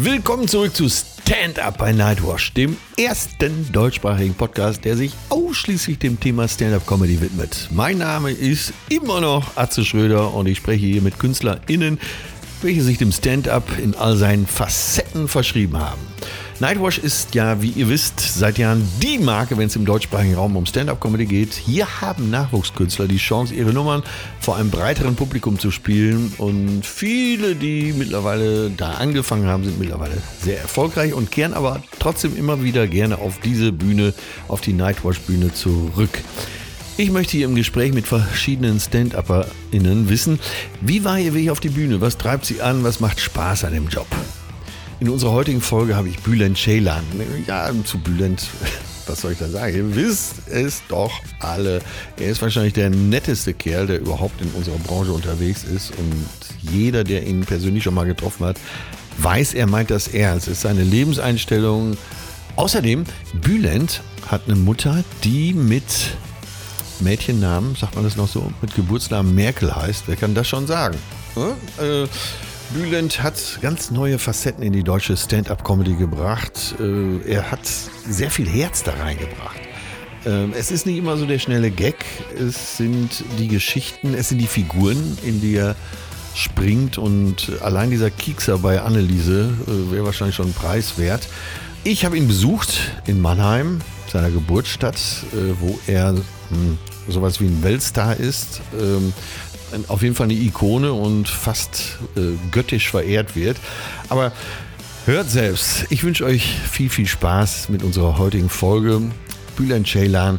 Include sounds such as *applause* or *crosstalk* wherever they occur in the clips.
Willkommen zurück zu Stand Up bei Nightwash, dem ersten deutschsprachigen Podcast, der sich ausschließlich dem Thema Stand-Up Comedy widmet. Mein Name ist immer noch Atze Schröder und ich spreche hier mit KünstlerInnen, welche sich dem Stand-Up in all seinen Facetten verschrieben haben. Nightwash ist ja, wie ihr wisst, seit Jahren die Marke, wenn es im deutschsprachigen Raum um Stand-Up-Comedy geht. Hier haben Nachwuchskünstler die Chance, ihre Nummern vor einem breiteren Publikum zu spielen. Und viele, die mittlerweile da angefangen haben, sind mittlerweile sehr erfolgreich und kehren aber trotzdem immer wieder gerne auf diese Bühne, auf die Nightwash-Bühne zurück. Ich möchte hier im Gespräch mit verschiedenen Stand-UpperInnen wissen, wie war ihr Weg auf die Bühne? Was treibt sie an? Was macht Spaß an dem Job? In unserer heutigen Folge habe ich Bülent Ceylan. Ja, zu Bülent, *laughs* was soll ich da sagen? Ihr wisst es doch alle. Er ist wahrscheinlich der netteste Kerl, der überhaupt in unserer Branche unterwegs ist. Und jeder, der ihn persönlich schon mal getroffen hat, weiß, er meint das ernst. Es ist seine Lebenseinstellung. Außerdem, Bülent hat eine Mutter, die mit Mädchennamen, sagt man das noch so, mit Geburtsnamen Merkel heißt. Wer kann das schon sagen? Ja? Äh, Bülent hat ganz neue Facetten in die deutsche Stand-up-Comedy gebracht. Äh, er hat sehr viel Herz da reingebracht. Ähm, es ist nicht immer so der schnelle Gag, es sind die Geschichten, es sind die Figuren, in die er springt und allein dieser Kiekser bei Anneliese äh, wäre wahrscheinlich schon preiswert. Ich habe ihn besucht in Mannheim, seiner Geburtsstadt, äh, wo er hm, sowas wie ein Weltstar ist. Auf jeden Fall eine Ikone und fast äh, göttisch verehrt wird. Aber hört selbst. Ich wünsche euch viel, viel Spaß mit unserer heutigen Folge. Bülent Ceylan,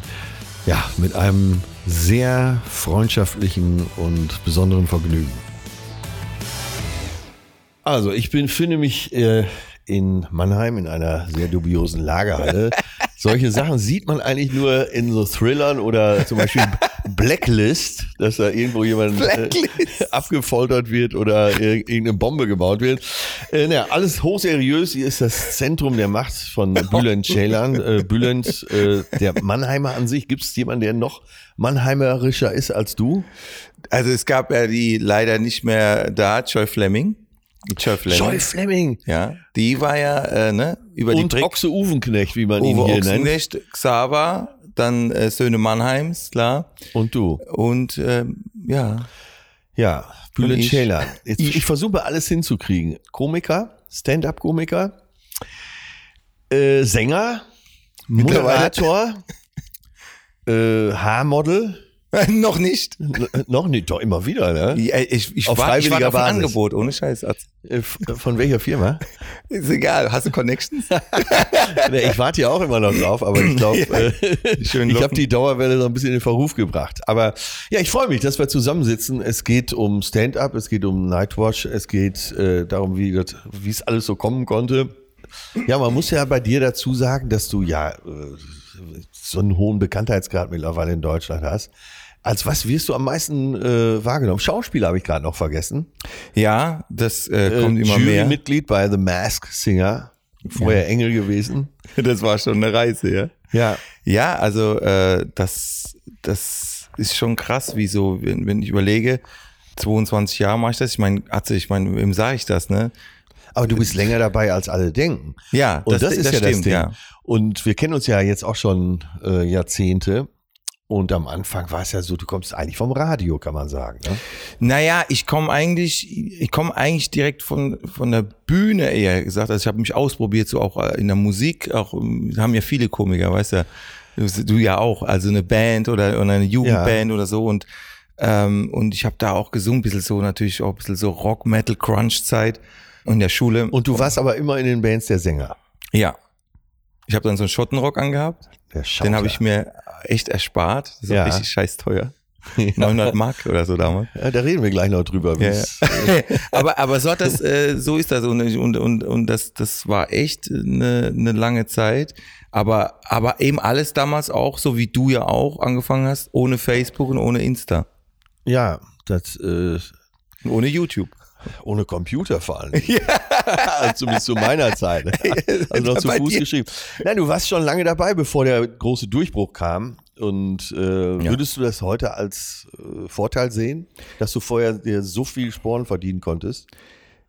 ja, mit einem sehr freundschaftlichen und besonderen Vergnügen. Also, ich befinde mich äh, in Mannheim in einer sehr dubiosen Lagerhalle. *laughs* Solche Sachen sieht man eigentlich nur in so Thrillern oder zum Beispiel *laughs* Blacklist, dass da irgendwo jemand äh, abgefoltert wird oder irgendeine Bombe gebaut wird. Äh, naja, alles hochseriös. Hier ist das Zentrum der Macht von Bülent Ceylan. Äh, Bülent, äh, der Mannheimer an sich. Gibt es jemanden, der noch Mannheimerischer ist als du? Also es gab ja die leider nicht mehr da, Joy Fleming. Joy Fleming. Joy Fleming. Ja, die war ja äh, ne, über Und die Brick. Ochse Uwenknecht, wie man ihn Uwe hier Ochsenknecht, Xaver, dann äh, Söhne Mannheims, klar. nennt. Und du. Und ähm, ja, Ja, Bülent ich. Ceylan. Jetzt, ich versuche alles hinzukriegen. Komiker, Stand-up-Komiker, äh, Sänger, Moderator, *laughs* äh, Haarmodel. *laughs* noch nicht. Noch nicht, doch immer wieder, ne? Ja, ich, ich, Auf war, ich freiwilliger war auf ein. Angebot, ohne Scheiß. Arzt. Äh, Von welcher Firma? *laughs* Ist egal, hast du Connections? *laughs* Nee, ich warte ja auch immer noch drauf, aber ich glaube, äh, ich habe die Dauerwelle so ein bisschen in den Verruf gebracht. Aber ja, ich freue mich, dass wir zusammensitzen. Es geht um Stand-up, es geht um Nightwatch, es geht äh, darum, wie es alles so kommen konnte. Ja, man muss ja bei dir dazu sagen, dass du ja äh, so einen hohen Bekanntheitsgrad mittlerweile in Deutschland hast. Als was wirst du am meisten äh, wahrgenommen? Schauspieler habe ich gerade noch vergessen. Ja, das äh, kommt äh, immer mehr. Jurymitglied bei The Mask Singer. Vorher Engel gewesen. *laughs* Das war schon eine Reise, ja. Ja, Ja, also äh, das, das ist schon krass, wie so, wenn, wenn ich überlege, 22 Jahre mache ich das. Ich meine, Atze, ich meine, wem sage ich das, ne? Aber du bist länger dabei, als alle denken. Ja, Und das, ist ja das stimmt, Ding. ja. Und wir kennen uns ja jetzt auch schon äh, Jahrzehnte. Und am Anfang war es ja so, du kommst eigentlich vom Radio, kann man sagen. Ne? Naja, ich komme eigentlich, ich komme eigentlich direkt von, von der Bühne eher gesagt. Also ich habe mich ausprobiert, so auch in der Musik, auch ähm, haben ja viele Komiker, weißt du, du, ja auch, also eine Band oder, oder eine Jugendband oder so und ähm, und ich habe da auch gesungen, ein bisschen so natürlich auch ein bisschen so Rock, Metal, Crunch-Zeit in der Schule. Und du warst aber immer in den Bands der Sänger. ja, ich habe dann so einen Schottenrock angehabt, Der den habe ich mir echt erspart, das ist Ja. richtig scheiß teuer. *laughs* 900 Mark oder so damals. Ja, da reden wir gleich noch drüber. Ja. *laughs* aber aber so hat das äh, so ist das und und und, und das das war echt eine, eine lange Zeit aber aber eben alles damals auch so wie du ja auch angefangen hast ohne Facebook und ohne Insta ja das äh, und ohne YouTube ohne Computer vor allem. *laughs* *laughs* also zumindest zu meiner Zeit. ne? Also noch zu Fuß dir. geschrieben. Nein, du warst schon lange dabei, bevor der große Durchbruch kam. Und äh, würdest du das heute als äh, Vorteil sehen, dass du vorher dir so viel Sporen verdienen konntest?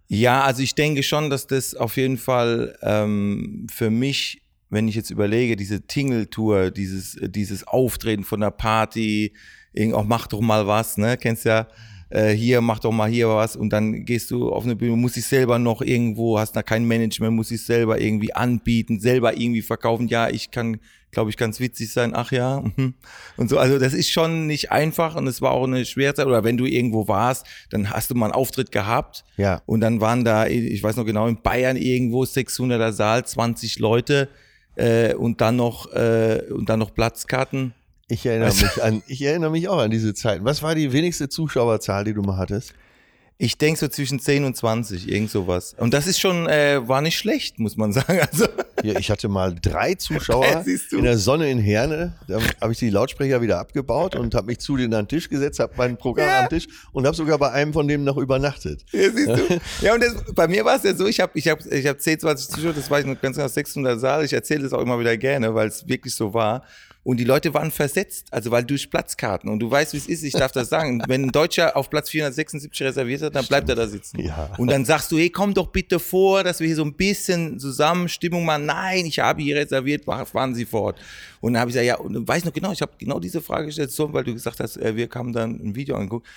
Ja, also ich denke schon, dass das auf jeden Fall ähm, für mich, wenn ich jetzt überlege, diese Tingle-Tour, dieses, dieses Auftreten von der Party, irgend auch mach doch mal was, ne? Kennst ja, äh, hier, mach doch mal hier was und dann gehst du auf eine Bühne, musst dich selber noch irgendwo, hast da kein Management, musst dich selber irgendwie anbieten, selber irgendwie verkaufen. Ja, ich kann glaube ich, ganz witzig sein. Ach ja. mhm. Und so, also das ist schon nicht einfach und es war auch eine schwere Zeit. Oder wenn du irgendwo warst, dann hast du mal einen Auftritt gehabt. Ja. Und dann waren da, ich weiß noch genau, in Bayern irgendwo 600er Saal, 20 Leute äh, und dann noch äh, und dann noch Platzkarten. Ich erinnere mich an, ich erinnere mich auch an diese Zeiten. Was war die wenigste Zuschauerzahl, die du mal hattest? Ich denke so zwischen 10 und 20, irgend sowas. Und das ist schon, äh, war nicht schlecht, muss man *laughs* sagen. Also ja, ich hatte mal drei Zuschauer *laughs* in der Sonne in Herne. Da habe ich die Lautsprecher wieder abgebaut und habe mich zu denen an den Tisch gesetzt, habe mein Programm ja. am Tisch und habe sogar bei einem von denen noch übernachtet. Ja, siehst du. *laughs* Ja, und das, bei mir war es ja so, ich habe ich hab, ich hab 10, 20 Zuschauer, das war ich noch ganz genau 600 Saal. Ich erzähle das auch immer wieder gerne, weil es wirklich so war. Und die Leute waren versetzt, also weil durch Platzkarten. Und du weißt, wie es ist, ich darf das sagen. *laughs* Wenn ein Deutscher auf Platz 476 reserviert hat, dann bleibt er da sitzen. Ja. Und dann sagst du, hey, komm doch bitte vor, dass wir hier so ein bisschen zusammen Stimmung machen. Nein, ich habe hier reserviert, fahren Sie fort. Und dann habe ich gesagt, ja, und weiß noch genau, ich habe genau diese Frage gestellt, weil du gesagt hast, äh, wir haben dann ein Video angeguckt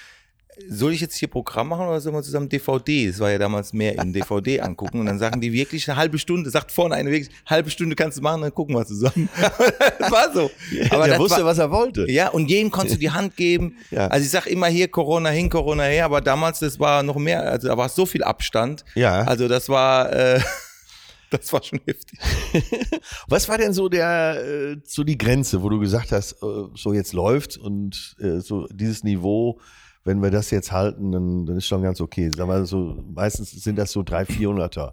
soll ich jetzt hier Programm machen oder sollen wir zusammen DVD? Das war ja damals mehr in DVD *laughs* angucken. Und dann sagen die wirklich eine halbe Stunde, sagt vorne eine wirklich, halbe Stunde kannst du machen, dann gucken wir zusammen. *laughs* das war so. Aber er wusste, war, was er wollte. Ja, und jedem konntest du die Hand geben. *laughs* Ja. Also ich sag immer hier Corona hin, Corona her, aber damals, das war noch mehr, also da war so viel Abstand. Ja. Also das war, äh, das war schon heftig. Was war denn so der, äh, so die Grenze, wo du gesagt hast, äh, so jetzt läuft und äh, so dieses Niveau, wenn wir das jetzt halten, dann, dann ist schon ganz okay. Sag mal so, meistens sind das so 300, 400er.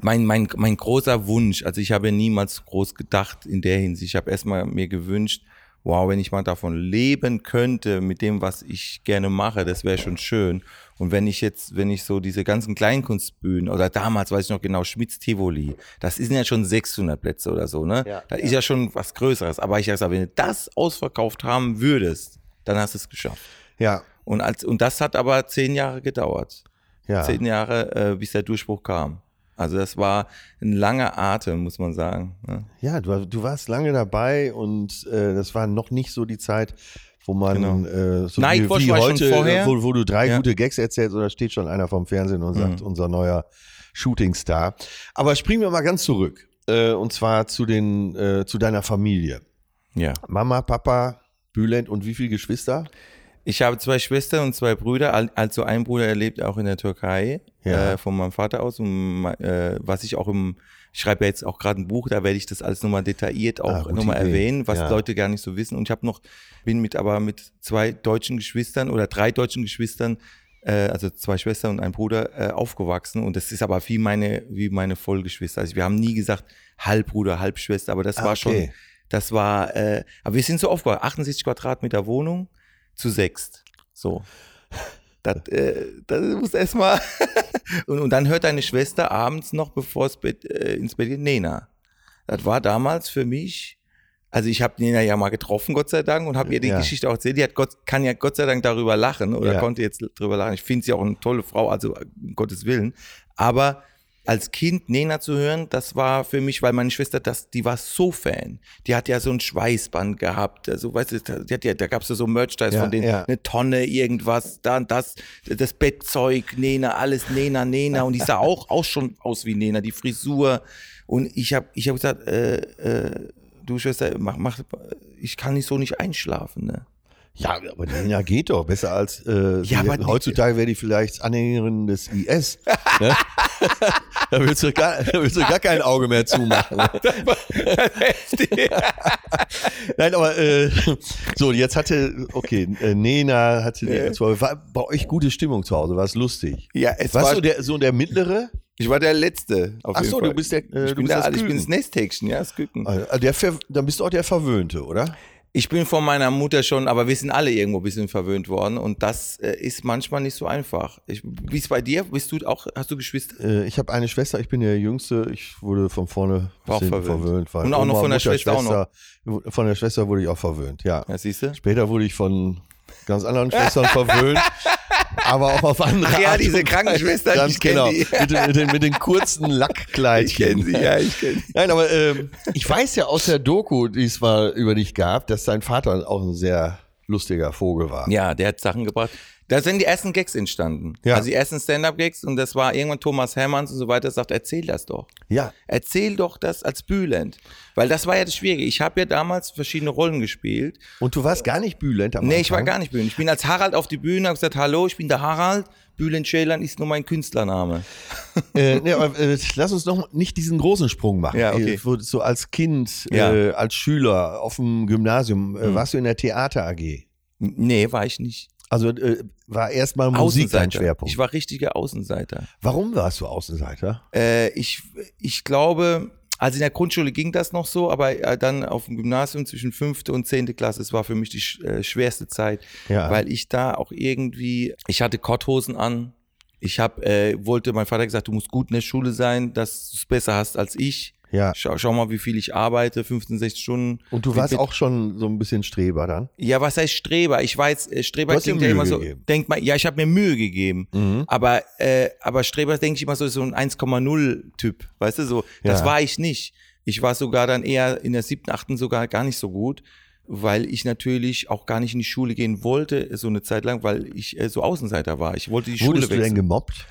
Mein, mein, mein großer Wunsch, also ich habe niemals groß gedacht in der Hinsicht. Ich habe erstmal mir gewünscht, wow, wenn ich mal davon leben könnte, mit dem, was ich gerne mache, das wäre schon schön. Und wenn ich jetzt, wenn ich so diese ganzen Kleinkunstbühnen oder damals weiß ich noch genau, Schmitz Tivoli, das sind ja schon 600 Plätze oder so, ne? Ja, das ja. ist ja schon was Größeres. Aber ich sage, wenn du das ausverkauft haben würdest, dann hast du es geschafft. Ja, und, als, und das hat aber zehn Jahre gedauert. Ja. Zehn Jahre, äh, bis der Durchbruch kam. Also das war ein langer Atem, muss man sagen. Ne? Ja, du, du, warst lange dabei und äh, das war noch nicht so die Zeit, wo man genau. äh, so Nightwatch wie, wie heute, wo, wo, du drei ja. gute Gags erzählst oder steht schon einer vom Fernsehen und sagt, mhm. unser neuer Shootingstar. Aber springen wir mal ganz zurück. Äh, und zwar zu den, äh, zu deiner Familie. Ja. Mama, Papa, Bülent und wie viele Geschwister? Ich habe zwei Schwestern und zwei Brüder. Also ein Bruder er lebt auch in der Türkei ja. äh, von meinem Vater aus. Und, äh, was ich auch im, ich schreibe ja jetzt auch gerade ein Buch, da werde ich das alles nochmal detailliert auch ah, nochmal erwähnen, was ja. Leute gar nicht so wissen. Und ich habe noch, bin mit aber mit zwei deutschen Geschwistern oder drei deutschen Geschwistern, äh, also zwei Schwestern und ein Bruder, äh, aufgewachsen. Und das ist aber wie meine, wie meine Vollgeschwister. Also wir haben nie gesagt Halbbruder, Halbschwester, aber das ah, war okay. schon, das war, äh, aber wir sind so aufgewachsen, 68 Quadratmeter Wohnung zu sechst. So. Das, äh, das muss erstmal. *laughs* und, und dann hört deine Schwester abends noch, bevor es Bett, äh, ins Bett geht, Nena. Das war damals für mich. Also ich habe Nena ja mal getroffen, Gott sei Dank, und habe ihr die ja. Geschichte auch erzählt. Die hat Gott, kann ja Gott sei Dank darüber lachen oder ja. konnte jetzt darüber lachen. Ich finde sie auch eine tolle Frau, also um Gottes Willen. Aber als Kind Nena zu hören, das war für mich, weil meine Schwester, das, die war so Fan. Die hat ja so ein Schweißband gehabt, also weißt du, die hat ja, da gab's ja so Merchandise ja, von denen, ja. eine Tonne, irgendwas, dann das, das Bettzeug, Nena, alles Nena, Nena und die sah auch, *laughs* auch schon aus wie Nena, die Frisur und ich habe ich hab gesagt, äh, äh, du Schwester, mach, mach, ich kann nicht so nicht einschlafen, ne? Ja, aber Nena geht doch besser als äh, ja, aber heutzutage wäre die vielleicht Anhängerin des IS. *laughs* ne? da, willst du gar, da willst du gar kein Auge mehr zumachen. *laughs* *laughs* Nein, aber äh, so, jetzt hatte, okay, äh, Nena hatte, ja. war bei euch gute Stimmung zu Hause, war es lustig? Ja, es Warst war. du der, so der mittlere? Ich war der Letzte. Auf Ach so, du bist der. Äh, ich, bin der, ich bin das Nesthäkchen, ja, das Küken. Also, der, dann bist du auch der Verwöhnte, oder? Ich bin von meiner Mutter schon, aber wir sind alle irgendwo ein bisschen verwöhnt worden und das äh, ist manchmal nicht so einfach. wie ist bei dir? Bist du auch, hast du Geschwister? Äh, ich habe eine Schwester, ich bin der Jüngste. Ich wurde von vorne auch verwöhnt. verwöhnt und auch Oma, noch von der Mutter, Schwester, Schwester, auch noch. Von der Schwester wurde ich auch verwöhnt, ja. Ja, siehst du? Später wurde ich von ganz anderen Schwestern verwöhnt. *laughs* aber auch auf andere Ach ja, Art diese und Krankenschwester, Weise. Ganz ich genau. die. Mit, den- mit, den, mit den kurzen *laughs* Lackkleidchen. Ich kenn sie, ja, ich kenn sie. Nein, aber ähm, ich weiß ja aus der Doku, die es mal über dich gab, dass dein Vater auch ein sehr lustiger Vogel war. Ja, der hat Sachen gebracht. Da sind die ersten Gags entstanden. Ja. Also die ersten Stand-Up-Gags und das war irgendwann Thomas Hermanns und so weiter, sagt, erzähl das doch. Ja. Erzähl doch das als Bülent. Weil das war ja das Schwierige. Ich habe ja damals verschiedene Rollen gespielt. Und du warst gar nicht Bülent am Nee, ich war gar nicht Bülent. Ich bin als Harald auf die Bühne, habe gesagt, hallo, ich bin der Harald. Bülent Schälern ist nur mein Künstlername. *laughs* Äh, nee, aber, äh, lass uns noch nicht diesen großen Sprung machen. Ja, okay. Äh, So als Kind, Ja. äh, als Schüler auf dem Gymnasium, äh, warst du in der Theater AG? Nee, war ich nicht. Also äh, war erstmal Musik dein Schwerpunkt. Ich war richtiger Außenseiter. Warum warst du Außenseiter? Äh, ich, ich glaube, also in der Grundschule ging das noch so, aber äh, dann auf dem Gymnasium zwischen fünfte und zehnte Klasse, es war für mich die äh, schwerste Zeit, Ja. weil ich da auch irgendwie, ich hatte Korthosen an, ich habe, äh, wollte, mein Vater hat gesagt, du musst gut in der Schule sein, dass du es besser hast als ich. Ja. Schau, schau mal, wie viel ich arbeite, 15, 16 Stunden. Und du warst mit- auch schon so ein bisschen Streber dann? Ja, was heißt Streber? Ich war jetzt, äh, Streber klingt ja immer so, gegeben. Mhm. denkt man, ja, ich habe mir Mühe gegeben. Aber, äh, aber Streber denke ich immer so, ist so ein 1,0-Typ, weißt du, so, das Ja. war ich nicht. Ich war sogar dann eher in der siebten, achten sogar gar nicht so gut, weil ich natürlich auch gar nicht in die Schule gehen wollte, so eine Zeit lang, weil ich äh, so Außenseiter war. Ich wollte die Schule Wurdest du wechseln. denn gemobbt?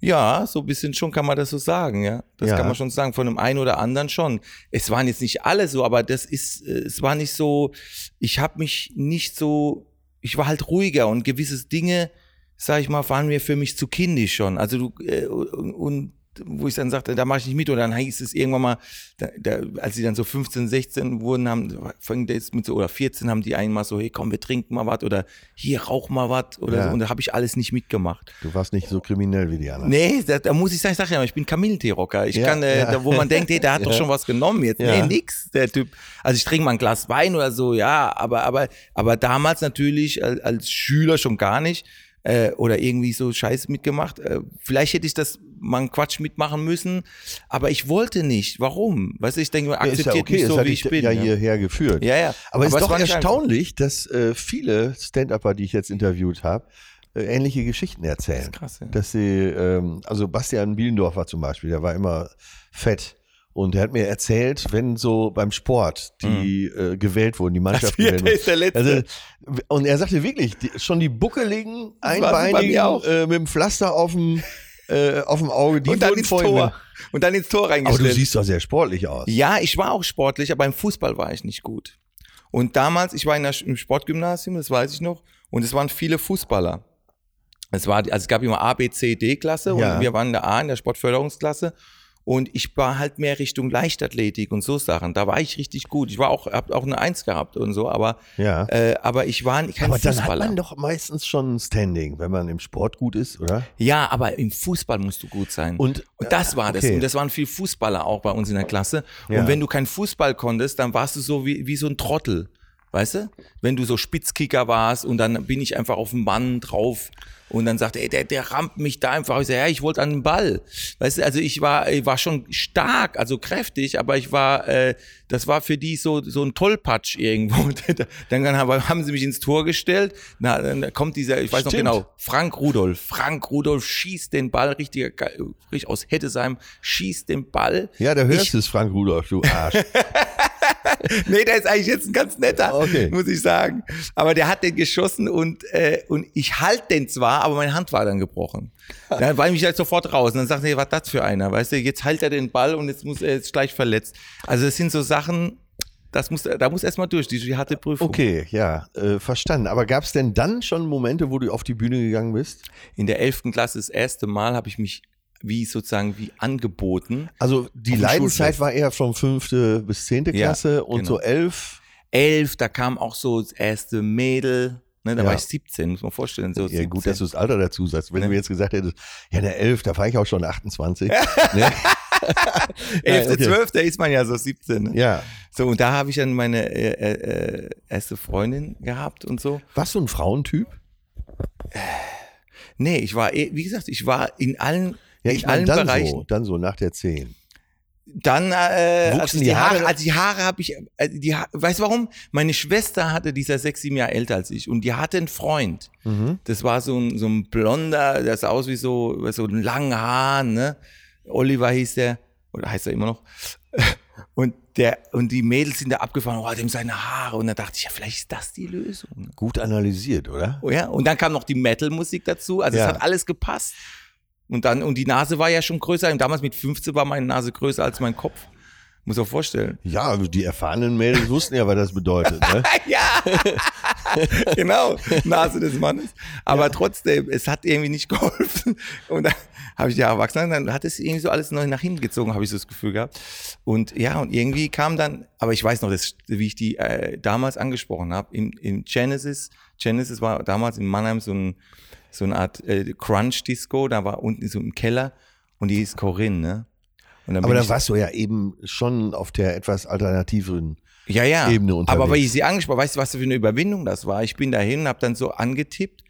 Ja, so ein bisschen schon kann man das so sagen, ja. Das Ja. kann man schon sagen, von dem einen oder anderen schon. Es waren jetzt nicht alle so, aber das ist, äh, es war nicht so, ich habe mich nicht so, ich war halt ruhiger und gewisse Dinge, sag ich mal, waren mir für mich zu kindisch schon. Also du, äh, und, und wo ich dann sagte, da mache ich nicht mit. Und dann hieß es irgendwann mal, da, da, als sie dann so 15, 16 wurden, haben, fängt jetzt mit so, oder 14 haben die einmal so, hey komm, wir trinken mal was oder hier rauch mal was oder Ja. so. Und da habe ich alles nicht mitgemacht. Du warst nicht so kriminell wie die anderen. Nee, da, da muss ich sagen, ich sag ja, ich bin Kamillentee-Rocker. Ich Ja, kann, äh, ja. da, wo man denkt, hey, der hat *laughs* doch schon was genommen jetzt. Nee, nix, der Typ. Also ich trinke mal ein Glas Wein oder so, ja, aber, aber, aber damals natürlich als, als Schüler schon gar nicht. Äh, oder irgendwie so Scheiß mitgemacht. Äh, vielleicht hätte ich das mal einen Quatsch mitmachen müssen, aber ich wollte nicht. Warum? Weißt du, ich denke, Ja, ist akzeptiert ja okay, mich so, wie dich ich bin. ja ja. hierher geführt. ja, ja. Aber es ist doch erstaunlich, dass äh, viele Stand-Upper, die ich jetzt interviewt habe, äh, ähnliche Geschichten erzählen. Das ist krass, ja. Dass sie, ähm, also Bastian Bielendorfer zum Beispiel, der war immer fett. Und er hat mir erzählt, wenn so beim Sport die äh, gewählt wurden, die Mannschaften Vierte gewählt Mhm. ist der Letzte. Also, und er sagte wirklich, die, schon die buckeligen, einbeinigen, äh, mit dem Pflaster auf dem, äh, auf dem Auge, die und dann wurden ins Tor. Und dann ins Tor Aber reingestellt. du siehst doch sehr sportlich aus. Ja, ich war auch sportlich, aber im Fußball war ich nicht gut. Und damals, ich war in der, im Sportgymnasium, das weiß ich noch, und es waren viele Fußballer. Es war, also es gab immer A, B, C, D-Klasse Ja. und wir waren in der A, in der Sportförderungsklasse. Und ich war halt mehr Richtung Leichtathletik und so Sachen. Da war ich richtig gut. Ich war auch, hab auch eine Eins gehabt und so, aber, Ja. äh, aber ich war kein Aber dann hat Fußballer. man doch meistens schon ein Standing, wenn man im Sport gut ist, oder? Ja, aber im Fußball musst du gut sein. Und- und das war das. okay. Und das waren viele Fußballer auch bei uns in der Klasse. Ja. Und wenn du kein Fußball konntest, dann warst du so wie, wie so ein Trottel. Weißt du? Wenn du so Spitzkicker warst und dann bin ich einfach auf den Mann drauf und dann sagte, ey, der, der rammt mich da einfach. Ich sag, ja, ich wollte an den Ball. Weißt du, also ich war, ich war schon stark, also kräftig, aber ich war, äh, das war für die so, so ein Tollpatsch irgendwo. *laughs* dann haben haben sie mich ins Tor gestellt. Na, dann kommt dieser, ich weiß Stimmt. noch genau, Frank Rudolf. Frank Rudolf schießt den Ball, richtiger, Ge- richtig aus Hettesheim, schießt den Ball. Ja, da hörst du es, Frank Rudolf, du Arsch. *laughs* *laughs* Nee, der ist eigentlich jetzt ein ganz netter, Okay. muss ich sagen. Aber der hat den geschossen und, äh, und ich halt den zwar, aber meine Hand war dann gebrochen. Dann war ich halt sofort raus. Und dann sagte er, was das für einer? Weißt du, jetzt halt er den Ball und jetzt muss er jetzt gleich verletzt. Also das sind so Sachen, das muss, da muss erstmal durch, die harte Prüfung. Okay, ja, äh, verstanden. Aber gab es denn dann schon Momente, wo du auf die Bühne gegangen bist? In der 11. Klasse das erste Mal habe ich mich wie sozusagen wie angeboten. Also die Leidenszeit war eher von fünfte bis zehnte Ja, Klasse und genau. so elf. Elf, da kam auch so das erste Mädel. Ne, da Ja. war ich 17, muss man vorstellen. So Ja, 17. gut, dass du das Alter dazu sagst. Wenn Ne? du mir jetzt gesagt hättest, ja, der elf, da war ich auch schon 28. *laughs* ne? 11., *laughs* okay. 12. ist man ja so 17. Ne? Ja. So, und da habe ich dann meine äh, äh, äh, erste Freundin gehabt und so. Warst du ein Frauentyp? Nee, ich war, eh- wie gesagt, ich war in allen, Ja, ich meine dann Bereichen. so, dann so nach der 10. dann, äh, also die die Haare, Haare- also die Haare habe ich, äh, die ha weißt du warum? Meine Schwester hatte, die ist ja sechs, sieben Jahre älter als ich und die hatte einen Freund. Mhm. Das war so ein, so ein blonder, der sah aus wie so, so ein langen Haaren, ne? Oliver hieß der, oder heißt er immer noch. *laughs* Und der, und die Mädels sind da abgefahren, oh, dem seine Haare. Und da dachte ich, ja, vielleicht ist das die Lösung. Gut analysiert, oder? Oh ja, und dann kam noch die Metal-Musik dazu. Also Ja. es hat alles gepasst. Und dann, und die Nase war ja schon größer. Und damals mit 15 war meine Nase größer als mein Kopf. Muss auch vorstellen. Ja, die erfahrenen Mädels wussten ja, was das bedeutet. Ne? *laughs* ja, *laughs* genau, Nase des Mannes. Aber trotzdem, es hat irgendwie nicht *laughs* geholfen. Und dann habe ich ja erwachsen, dann hat es irgendwie so alles neu nach hinten gezogen, habe ich so das Gefühl gehabt. Und ja, und irgendwie kam dann, aber ich weiß noch, das, wie ich die äh, damals angesprochen habe, im, im Genesis, Genesis war damals in Mannheim so, ein, so eine Art äh, Crunch-Disco, da war unten so im Keller und die ist Corinne, ne? Und Aber da warst du ja eben schon auf der etwas alternativeren. ja, ja. Ebene unterwegs. Aber weil ich sie angesprochen weißt du, was für eine Überwindung das war? Ich bin dahin, hab dann so angetippt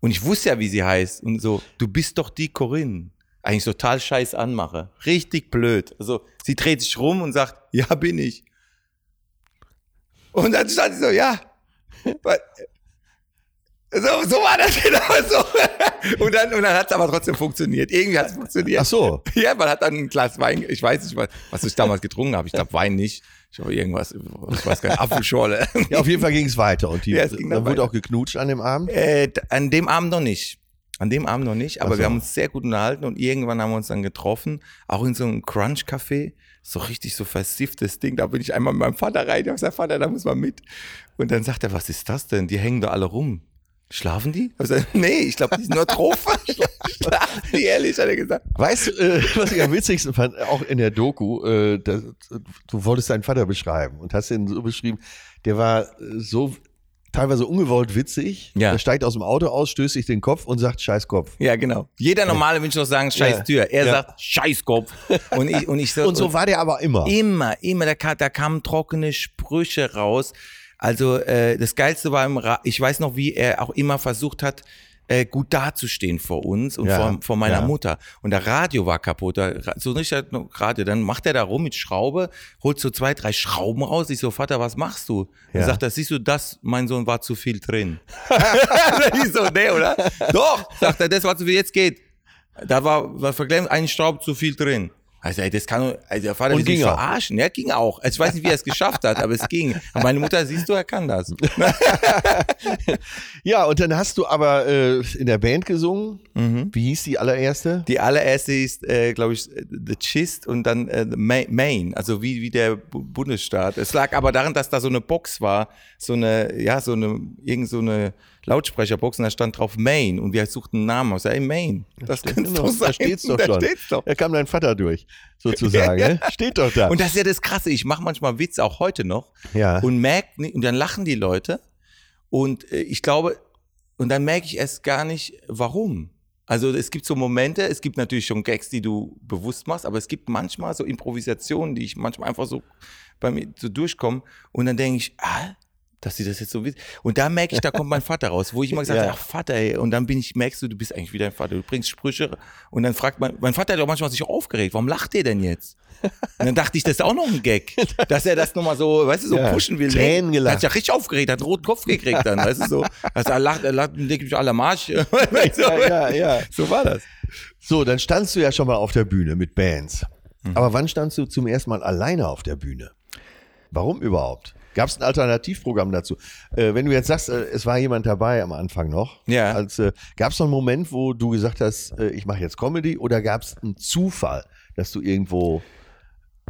und ich wusste ja, wie sie heißt. Und so, du bist doch die Corinne. Eigentlich total scheiß Anmache. Richtig blöd. Also, sie dreht sich rum und sagt, ja, bin ich. Und dann stand sie so, ja. *laughs* So, so war das genau so. Und dann, und dann hat es aber trotzdem funktioniert. Irgendwie hat es funktioniert. Ach so. Ja, man hat dann ein Glas Wein, ich weiß nicht, was, was ich damals getrunken habe. Ich glaube Wein nicht. Ich habe irgendwas, ich weiß gar nicht, Apfelschorle. Ja, auf jeden Fall ging es weiter. Und die, Ja, dann wurde weiter. auch geknutscht an dem Abend. Äh, an dem Abend noch nicht. An dem Abend noch nicht, aber so. wir haben uns sehr gut unterhalten und irgendwann haben wir uns dann getroffen, auch in so einem Crunch-Café, so richtig so versifftes Ding. Da bin ich einmal mit meinem Vater rein, ich habe gesagt, Vater, da muss man mit. Und dann sagt er, was ist das denn? Die hängen da alle rum. Schlafen die? Gesagt, nee, ich glaube, die sind nur Tropfen. *laughs* Schlafen die, ehrlich, hat er gesagt. Weißt du, äh, was ich am witzigsten fand, auch in der Doku, äh, das, du wolltest deinen Vater beschreiben und hast ihn so beschrieben, der war äh, so teilweise ungewollt witzig. Ja. Er steigt aus dem Auto aus, stößt sich den Kopf und sagt Scheiß Kopf. Ja, genau. Jeder normale Mensch doch sagen, scheiß Ja. Tür. Er Ja. sagt, scheiß Kopf. Und ich, und ich so, *laughs* Und so war der aber immer. Immer, immer, da, da kamen trockene Sprüche raus. Also äh, das Geilste war im Ra ich weiß noch, wie er auch immer versucht hat, äh, gut dazustehen vor uns und Ja, vor, vor meiner ja. Mutter. Und der Radio war kaputt, so nicht Radio. Dann macht er da rum mit Schraube, holt so zwei, drei Schrauben raus. Ich so, Vater, was machst du? Ja. Dann sagt er, siehst du das, mein Sohn war zu viel drin. *laughs* ich so, nee, oder? Doch, sagt er, das war zu viel, jetzt geht. Da war, war verklemmt, ein Schraub zu viel drin. Also, ey, das kann, also der Vater Und ging verarschen. Ja, ging auch. Also, ich weiß nicht, wie er es geschafft hat, aber es ging. Und meine Mutter, siehst du, er kann das. *laughs* Ja, und dann hast du aber äh, in der Band gesungen. Mhm. Wie hieß die allererste? Die allererste ist, äh, glaube ich, The Chist und dann äh, Maine, also wie, wie der Bu- Bundesstaat. Es lag aber daran, dass da so eine Box war, so eine, ja, so eine, irgend so eine Lautsprecherbox und da stand drauf Maine und wir suchten einen Namen aus. Ey, Maine. Das Stimmt, könnte doch sein. Da steht's doch da schon. Steht's doch. Da kam dein Vater durch, sozusagen. *laughs* ne? Steht doch da. Und das ist ja das Krasse. Ich mache manchmal Witze, auch heute noch. Ja. Und merke nicht, und dann lachen die Leute. Und äh, ich glaube, und dann merke ich erst gar nicht, warum. Also es gibt so Momente, es gibt natürlich schon Gags, die du bewusst machst, aber es gibt manchmal so Improvisationen, die ich manchmal einfach so bei mir so durchkomme. Und dann denke ich, ah, dass sie das jetzt so wissen. Und da merke ich, da kommt mein Vater raus, wo ich immer gesagt Ja. habe, ach Vater, ey. Und dann bin ich, merkst du, du bist eigentlich wie dein Vater. Du bringst Sprüche. Und dann fragt mein, mein Vater hat auch manchmal sich aufgeregt, warum lacht ihr denn jetzt? Und dann dachte ich, das ist auch noch ein Gag, *laughs* dass er das nochmal so, weißt du, so Ja, pushen will. Tränen Er gelacht. hat sich ja richtig aufgeregt, hat einen roten Kopf gekriegt dann, weißt du, so. Also er lacht, er lacht, ich mich, aller Marsch. so, *laughs* ja, ja, ja. so war das. So, dann standst du ja schon mal auf der Bühne mit Bands. Mhm. Aber wann standst du zum ersten Mal alleine auf der Bühne? Warum überhaupt? Gab es ein Alternativprogramm dazu? Äh, wenn du jetzt sagst, äh, es war jemand dabei am Anfang noch, Ja. als, äh, gab es noch einen Moment, wo du gesagt hast, äh, ich mache jetzt Comedy oder gab es einen Zufall, dass du irgendwo...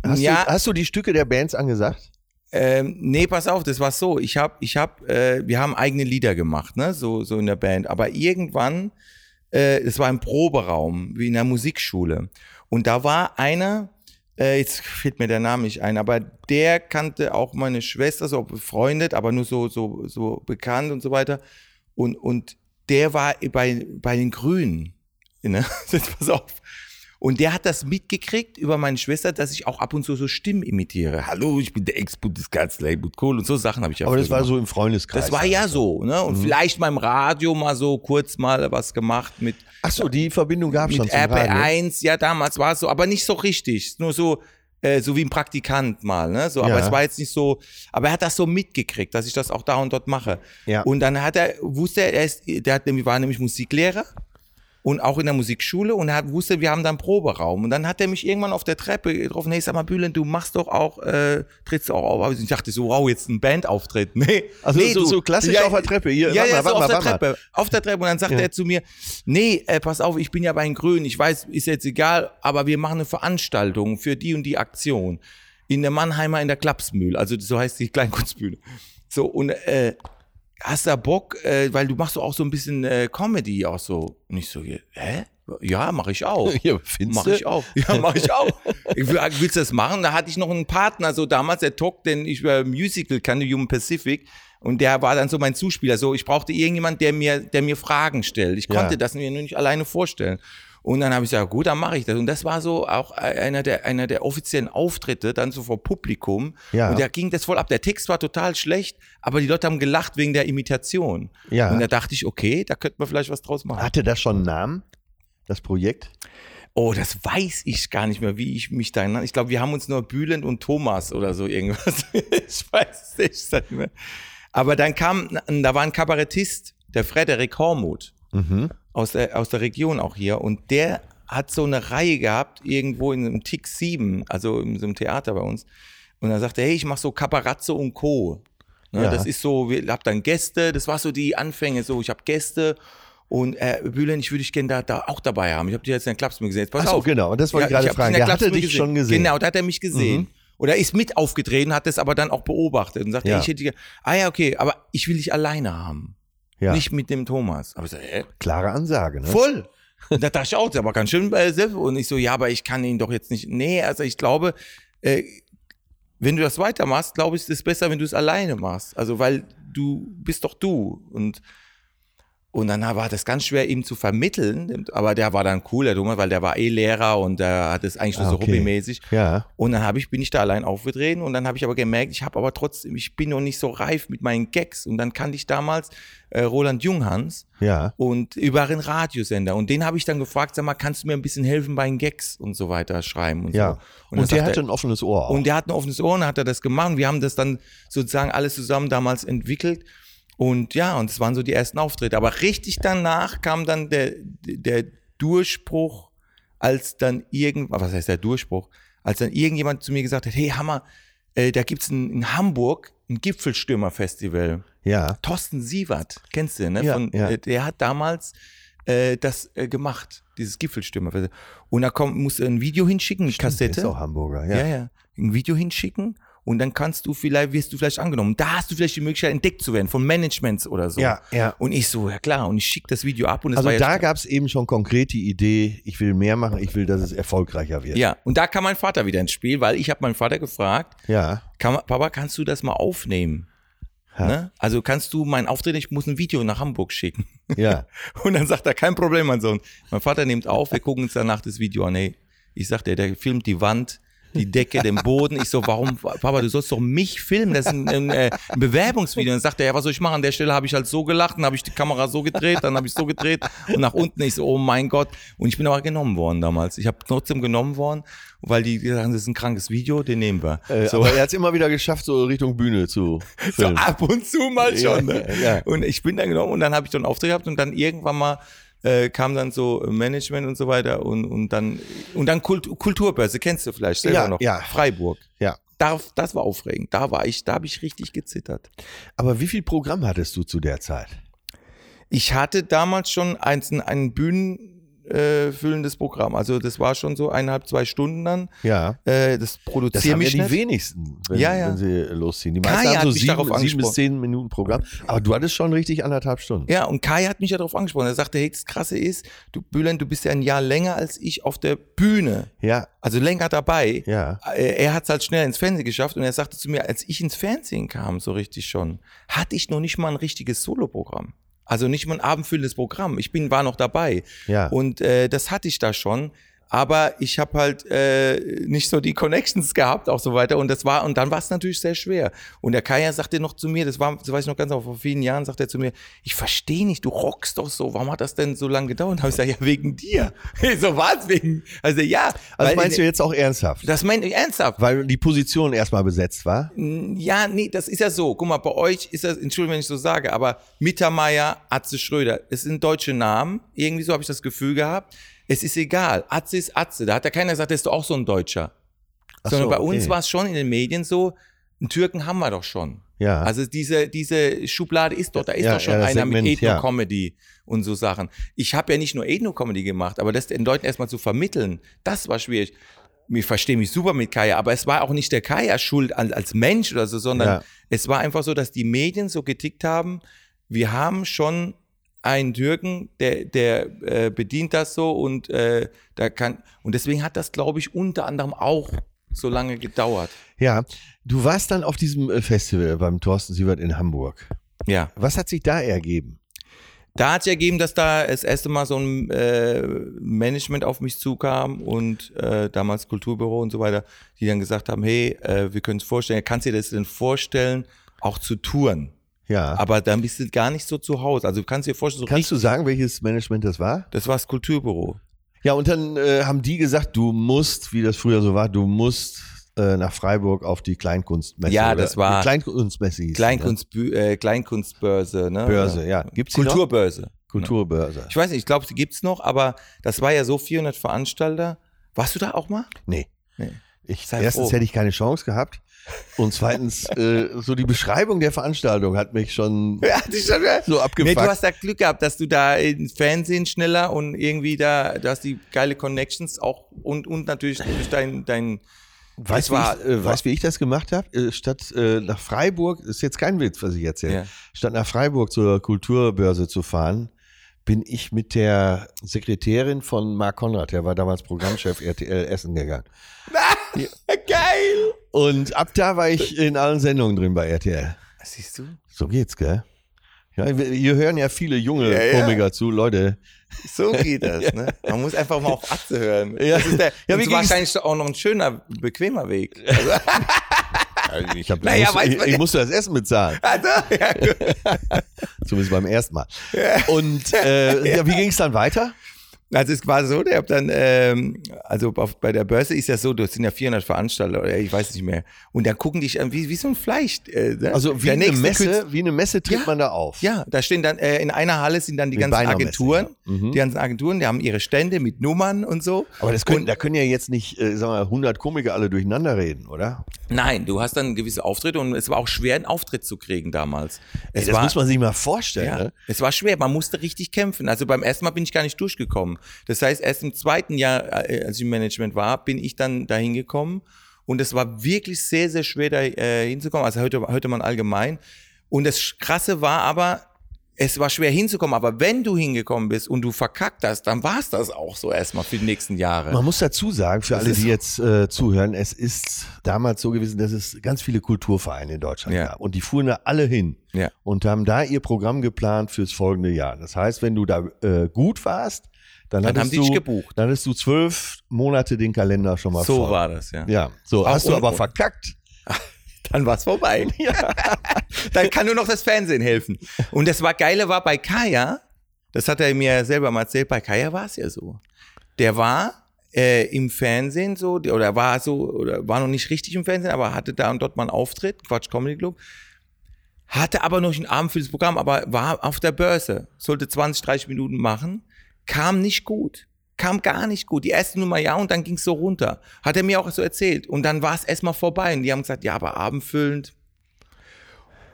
Hast, Ja. du, hast du die Stücke der Bands angesagt? Ähm, nee, pass auf, das war so. Ich hab, ich hab, äh, wir haben eigene Lieder gemacht, ne, so, so in der Band. Aber irgendwann, äh, es war ein Proberaum, wie in der Musikschule. Und da war einer, äh, jetzt fällt mir der Name nicht ein, aber der kannte auch meine Schwester, so befreundet, aber nur so, so, so bekannt und so weiter. Und, und der war bei, bei den Grünen. Ne? *laughs* Pass auf. Und der hat das mitgekriegt über meine Schwester, dass ich auch ab und zu so Stimmen imitiere. Hallo, ich bin der Ex-Bundeskanzler Helmut Kohl und so Sachen habe ich ja Aber das war gemacht. so im Freundeskreis. Das war ja so, ne? Und vielleicht mal im Radio mal so kurz mal was gemacht mit, Ach so, die Verbindung gab es schon mit zum Radio. RB1. Ja, damals war es so, aber nicht so richtig. Nur so, äh, so wie ein Praktikant mal, ne? So, aber Ja. es war jetzt nicht so, aber er hat das so mitgekriegt, dass ich das auch da und dort mache. Ja. Und dann hat er, wusste er, er ist, der hat nämlich, war nämlich Musiklehrer und auch in der Musikschule und er hat, wusste, wir haben da einen Proberaum. Und dann hat er mich irgendwann auf der Treppe getroffen, hey, sag mal, Bülent, du machst doch auch, äh, trittst auch auf. Ich dachte so, wow, jetzt ein Bandauftritt. *laughs* Nee. Also nee, so- so klassisch auf der Treppe. Hier, ja, warte ja, mal, so auf mal, der warte mal. Treppe. Auf der Treppe. Und dann sagt Ja. er zu mir, nee, äh, pass auf, ich bin ja bei den Grünen. Ich weiß, ist jetzt egal, aber wir machen eine Veranstaltung für die und die Aktion. In der Mannheimer in der Klapsmühl. Also so heißt die *laughs* Kleinkunstbühne. So, und äh, hast du Bock, äh, weil du machst doch auch so ein bisschen äh, Comedy auch so. Und ich so, hä? Ja, mache ich auch. *laughs* Ja, findest Mach du? ich auch. Ja, mach ich auch. *laughs* Ich will, willst du das machen? Da hatte ich noch einen Partner, so damals, der Talk, den ich über Musical kannte, Human Pacific. Und der war dann so mein Zuspieler. So, ich brauchte irgendjemand, der mir, der mir Fragen stellt. Ich Ja. konnte das mir nur nicht alleine vorstellen. Und dann habe ich gesagt, gut, dann mache ich das. Und das war so auch einer der, einer der offiziellen Auftritte, dann so vor Publikum. Ja. Und da ging das voll ab. Der Text war total schlecht, aber die Leute haben gelacht wegen der Imitation. Ja. Und da dachte ich, okay, da könnte man vielleicht was draus machen. Hatte das schon einen Namen, das Projekt? Oh, das weiß ich gar nicht mehr, wie ich mich da nannte. Ich glaube, wir haben uns nur Bülent und Thomas oder so irgendwas. *laughs* ich weiß es nicht mal. Aber dann kam, da war ein Kabarettist, der Frederik Hormuth, Mhm. Aus der, aus der Region auch hier. Und der hat so eine Reihe gehabt, irgendwo in einem Tick 7, also in so einem Theater bei uns. Und er sagte, hey, ich mache so Caparazzo und Co. Ne, Ja. Das ist so, wir hab dann Gäste, das war so die Anfänge, so ich habe Gäste und äh, Bülent, ich würde dich gerne da, da auch dabei haben. Ich habe dich jetzt in der Klapsmühle gesehen. Jetzt pass Ach so, auf. genau. Und das wollte ich gerade fragen. in Der hatte dich schon gesehen. Genau, da hat er mich gesehen. Mhm. Oder ist mit aufgetreten, hat das aber dann auch beobachtet und sagt, Ja. ey, ich hätte, ah ja, okay, aber ich will dich alleine haben. Ja. Nicht mit dem Thomas. Aber ich so, hä? Klare Ansage, ne? Voll. Und *laughs* da dachte ich auch, war ganz schön äh, selbst. Und ich so, ja, aber ich kann ihn doch jetzt nicht. Nee, also ich glaube, äh, wenn du das weitermachst, glaube ich, ist es besser, wenn du es alleine machst. Also, weil du bist doch du. Und, und dann war das ganz schwer, ihm zu vermitteln. Aber der war dann cool, der Thomas, weil der war eh Lehrer und der hat es eigentlich nur Ah, so okay. hobbymäßig. Ja. Und dann habe ich, bin ich da allein aufgetreten und dann habe ich aber gemerkt, ich habe aber trotzdem, ich bin noch nicht so reif mit meinen Gags. Und dann kannte ich damals äh, Roland Junghans Ja. und über einen Radiosender. Und den habe ich dann gefragt, sag mal, kannst du mir ein bisschen helfen bei den Gags und so weiter schreiben und Ja. so. Und, dann der hatte ein offenes Ohr auch. und der hat ein offenes Ohr und hat er das gemacht. Und wir haben das dann sozusagen alles zusammen damals entwickelt. Und ja, und es waren so die ersten Auftritte. Aber richtig danach kam dann der, der Durchbruch, als dann irgendwann, was heißt der Durchbruch? Als dann irgendjemand zu mir gesagt hat, hey Hammer, äh, da gibt's ein, in Hamburg ein Gipfelstürmer-Festival. ja. Thorsten Sievert, kennst du, ne? Ja, Von, ja. äh, Der hat damals äh, das äh, gemacht, dieses Gipfelstürmer. Und da kommt, musst du ein Video hinschicken mit Der Kassette. ist auch Hamburger, ja. ja. ja, Ein Video hinschicken und dann kannst du vielleicht, wirst du vielleicht angenommen. Da hast du vielleicht die Möglichkeit, entdeckt zu werden von Managements oder so. Ja, ja. Und ich so, ja klar, und ich schicke das Video ab und Also da gab es eben schon konkret die Idee, ich will mehr machen, ich will, dass es erfolgreicher wird. ja, und da kam mein Vater wieder ins Spiel, weil ich habe meinen Vater gefragt, Ja. kann, Papa, kannst du das mal aufnehmen? Ja. Ne? Also kannst du meinen Auftritt, ich muss ein Video nach Hamburg schicken. Ja. *laughs* Und dann sagt er, kein Problem, mein Sohn. Mein Vater nimmt auf, wir gucken uns danach das Video an. Hey, ich sagte, der filmt die Wand, die Decke, den Boden. Ich so, warum, Papa, du sollst doch mich filmen, das ist ein, ein, äh, ein Bewerbungsvideo. Und dann sagt er, ja, was soll ich machen? An der Stelle habe ich halt so gelacht, dann habe ich die Kamera so gedreht, dann habe ich so gedreht und nach unten. Ich so, oh mein Gott. Und ich bin aber genommen worden damals. Ich habe trotzdem genommen worden, weil die gesagt haben, das ist ein krankes Video, den nehmen wir. Äh, so, Aber er hat es immer wieder geschafft, so Richtung Bühne zu *laughs* so filmen. ab und zu mal schon. Ja, Ne? ja. Und ich bin dann genommen und dann habe ich dann einen Auftritt gehabt und dann irgendwann mal äh, kam dann so Management und so weiter und, und dann und dann Kult, Kulturbörse, kennst du vielleicht selber Ja, noch. ja. Freiburg. Ja. Da, das war aufregend. Da war ich, da habe ich richtig gezittert. Aber wie viel Programm hattest du zu der Zeit? Ich hatte damals schon ein, ein bühnenfüllendes Programm. Also das war schon so eineinhalb, zwei Stunden dann. Ja. Äh, das Das produziere haben ja mich die nicht. wenigsten, wenn, Ja, ja. wenn sie losziehen. Die meisten hat haben so mich sieben, sieben bis zehn Minuten Programm. Aber du hattest schon richtig anderthalb Stunden. Ja, und Kai hat mich ja darauf angesprochen. Er sagte, hey, das Krasse ist, du Bülent, du bist ja ein Jahr länger als ich auf der Bühne. Ja, Also länger dabei. ja. Äh, Er hat es halt schnell ins Fernsehen geschafft und er sagte zu mir, als ich ins Fernsehen kam, so richtig schon, hatte ich noch nicht mal ein richtiges Soloprogramm. Also nicht mal ein abendfüllendes Programm. Ich bin, war noch dabei. Ja. Und äh, das hatte ich da schon. Aber ich habe halt äh, nicht so die Connections gehabt, auch so weiter. Und das war, und dann war es natürlich sehr schwer. Und der Kaya sagte noch zu mir, das war, das weiß ich noch ganz genau, vor vielen Jahren sagte er zu mir, ich verstehe nicht, du rockst doch so, warum hat das denn so lange gedauert? Und habe ich gesagt, ja, wegen dir. *laughs* so was wegen. Also ja. Also meinst du jetzt auch ernsthaft? das meine ich ernsthaft. Weil die Position erstmal besetzt war? Ja, nee, das ist ja so. Guck mal, bei euch ist das, Entschuldigung, wenn ich so sage, aber Mittermeier, Atze Schröder, es sind deutsche Namen. Irgendwie so habe ich das Gefühl gehabt. Es ist egal. Atze ist Atze. Da hat ja keiner gesagt, der ist doch auch so ein Deutscher. Ach Sondern so, bei uns okay. war es schon in den Medien so, einen Türken haben wir doch schon. Ja. Also diese, diese Schublade ist doch, da ist Ja, doch schon ja, das einer mit Segment, ja. Ethno-Comedy und so Sachen. Ich habe ja nicht nur Ethno-Comedy gemacht, aber das den Leuten erstmal zu vermitteln, das war schwierig. Ich verstehe mich super mit Kaya, aber es war auch nicht der Kaya schuld als, Mensch oder so, sondern es war einfach so, dass die Medien so getickt haben, wir haben schon einen Türken, der, der äh, bedient das so und äh, da kann und deswegen hat das, glaube ich, unter anderem auch so lange gedauert. Ja. Du warst dann auf diesem äh, Festival beim Thorsten Sievert in Hamburg. Ja. Was hat sich da ergeben? Da hat sich ergeben, dass da das erste Mal so ein äh, Management auf mich zukam und äh, damals Kulturbüro und so weiter, die dann gesagt haben, hey, äh, wir können es vorstellen, kannst du dir das denn vorstellen, auch zu touren? Ja. Aber dann bist du gar nicht so zu Hause. Also du kannst dir vorstellen, so Kannst du sagen, welches Management das war? das war das Kulturbüro. Ja, und dann äh, haben die gesagt, du musst, wie das früher so war, du musst äh, nach Freiburg auf die Kleinkunstmesse. Ja, das war- Kleinkunstmesse hieß Kleinkunst, äh, Kleinkunstbörse, ne? Ne? Börse, ja. Gibt's? Kulturbörse. Kulturbörse. Ich weiß nicht, ich glaube, die gibt's noch, aber das war ja so 400 Veranstalter. Warst du da auch mal? Nee. Nee. Ich, erstens froh. hätte ich keine Chance gehabt. Und zweitens, äh, so die Beschreibung der Veranstaltung hat mich schon Ja, so Nee, abgefuckt. du hast da Glück gehabt, dass du da ins Fernsehen schneller und irgendwie da, du hast die geile Connections auch und, und natürlich durch dein, dein Weißt du, wie, ich, äh, wie ich das gemacht habe? Äh, statt äh, nach Freiburg, ist jetzt kein Witz, was ich erzähle, Ja. statt nach Freiburg zur Kulturbörse zu fahren, bin ich mit der Sekretärin von Marc Konrad, der war damals Programmchef RTL Essen gegangen. *laughs* Geil! Und ab da war ich in allen Sendungen drin bei RTL. Siehst du? So geht's, gell? Ja, wir- hier hören ja viele junge Ja, ja. Komiker zu, Leute. So geht das, *laughs* ne? Man muss einfach mal auf Atze hören. Ja. Das ist der, Ja, und wahrscheinlich auch noch ein schöner, bequemer Weg. *laughs* Also, Ich, hab, Naja, musste, weiß ich, ich ja. musste das Essen bezahlen, *laughs* also, ja, gut. zumindest beim ersten Mal. Und äh, ja, wie ging es dann weiter? Also es war so, der hat dann, ähm, also auf, bei der Börse ist ja so, das sind ja 400 Veranstalter oder ich weiß nicht mehr. Und dann gucken dich an wie, wie so ein Fleisch. Äh, ne? Also wie eine, Messe, Künstler- wie eine Messe tritt Ja. man da auf. Ja, da stehen dann, äh, in einer Halle sind dann die Wie ganzen Agenturen. ja. Mhm. Die ganzen Agenturen, die haben ihre Stände mit Nummern und so. Aber das können, Und- da können ja jetzt nicht, äh, sag mal, 100 Komiker alle durcheinander reden, oder? Nein, du hast dann gewisse Auftritte und es war auch schwer, einen Auftritt zu kriegen damals. Ey, das war, muss man sich mal vorstellen. ja, Ne? es war schwer, man musste richtig kämpfen. Also beim ersten Mal bin ich gar nicht durchgekommen. Das heißt, erst im zweiten Jahr, äh, als ich im Management war, bin ich dann dahin gekommen und es war wirklich sehr, sehr schwer, da äh, hinzukommen. Also heute, heute man allgemein. Und das Krasse war aber, es war schwer hinzukommen, aber wenn du hingekommen bist und du verkackt hast, dann war es das auch so erstmal für die nächsten Jahre. Man muss dazu sagen, für alle, ist die jetzt äh, zuhören, es ist damals so gewesen, dass es ganz viele Kulturvereine in Deutschland Ja. gab. Und die fuhren da alle hin Ja. und haben da ihr Programm geplant fürs folgende Jahr. Das heißt, wenn du da äh, gut warst, dann, Dann haben die du, dich gebucht. Dann hattest du zwölf Monate den Kalender schon mal so voll. war das, ja. Ja, so Auch hast du aber verkackt. *laughs* Dann war's vorbei. *laughs* *laughs* Dann kann nur noch das Fernsehen helfen. Und das war Geile war bei Kaya, das hat er mir selber mal erzählt, bei Kaya war es ja so. Der war äh, im Fernsehen so, oder war so, oder war noch nicht richtig im Fernsehen, aber hatte da und dort mal einen Auftritt, Quatsch Comedy Club. Hatte aber noch einen Abend für das Programm, aber war auf der Börse, sollte 20, 30 Minuten machen, kam nicht gut. Kam gar nicht gut. Die erste Nummer ja und dann ging es so runter. Hat er mir auch so erzählt. Und dann war es erstmal vorbei. Und die haben gesagt, ja, aber abendfüllend.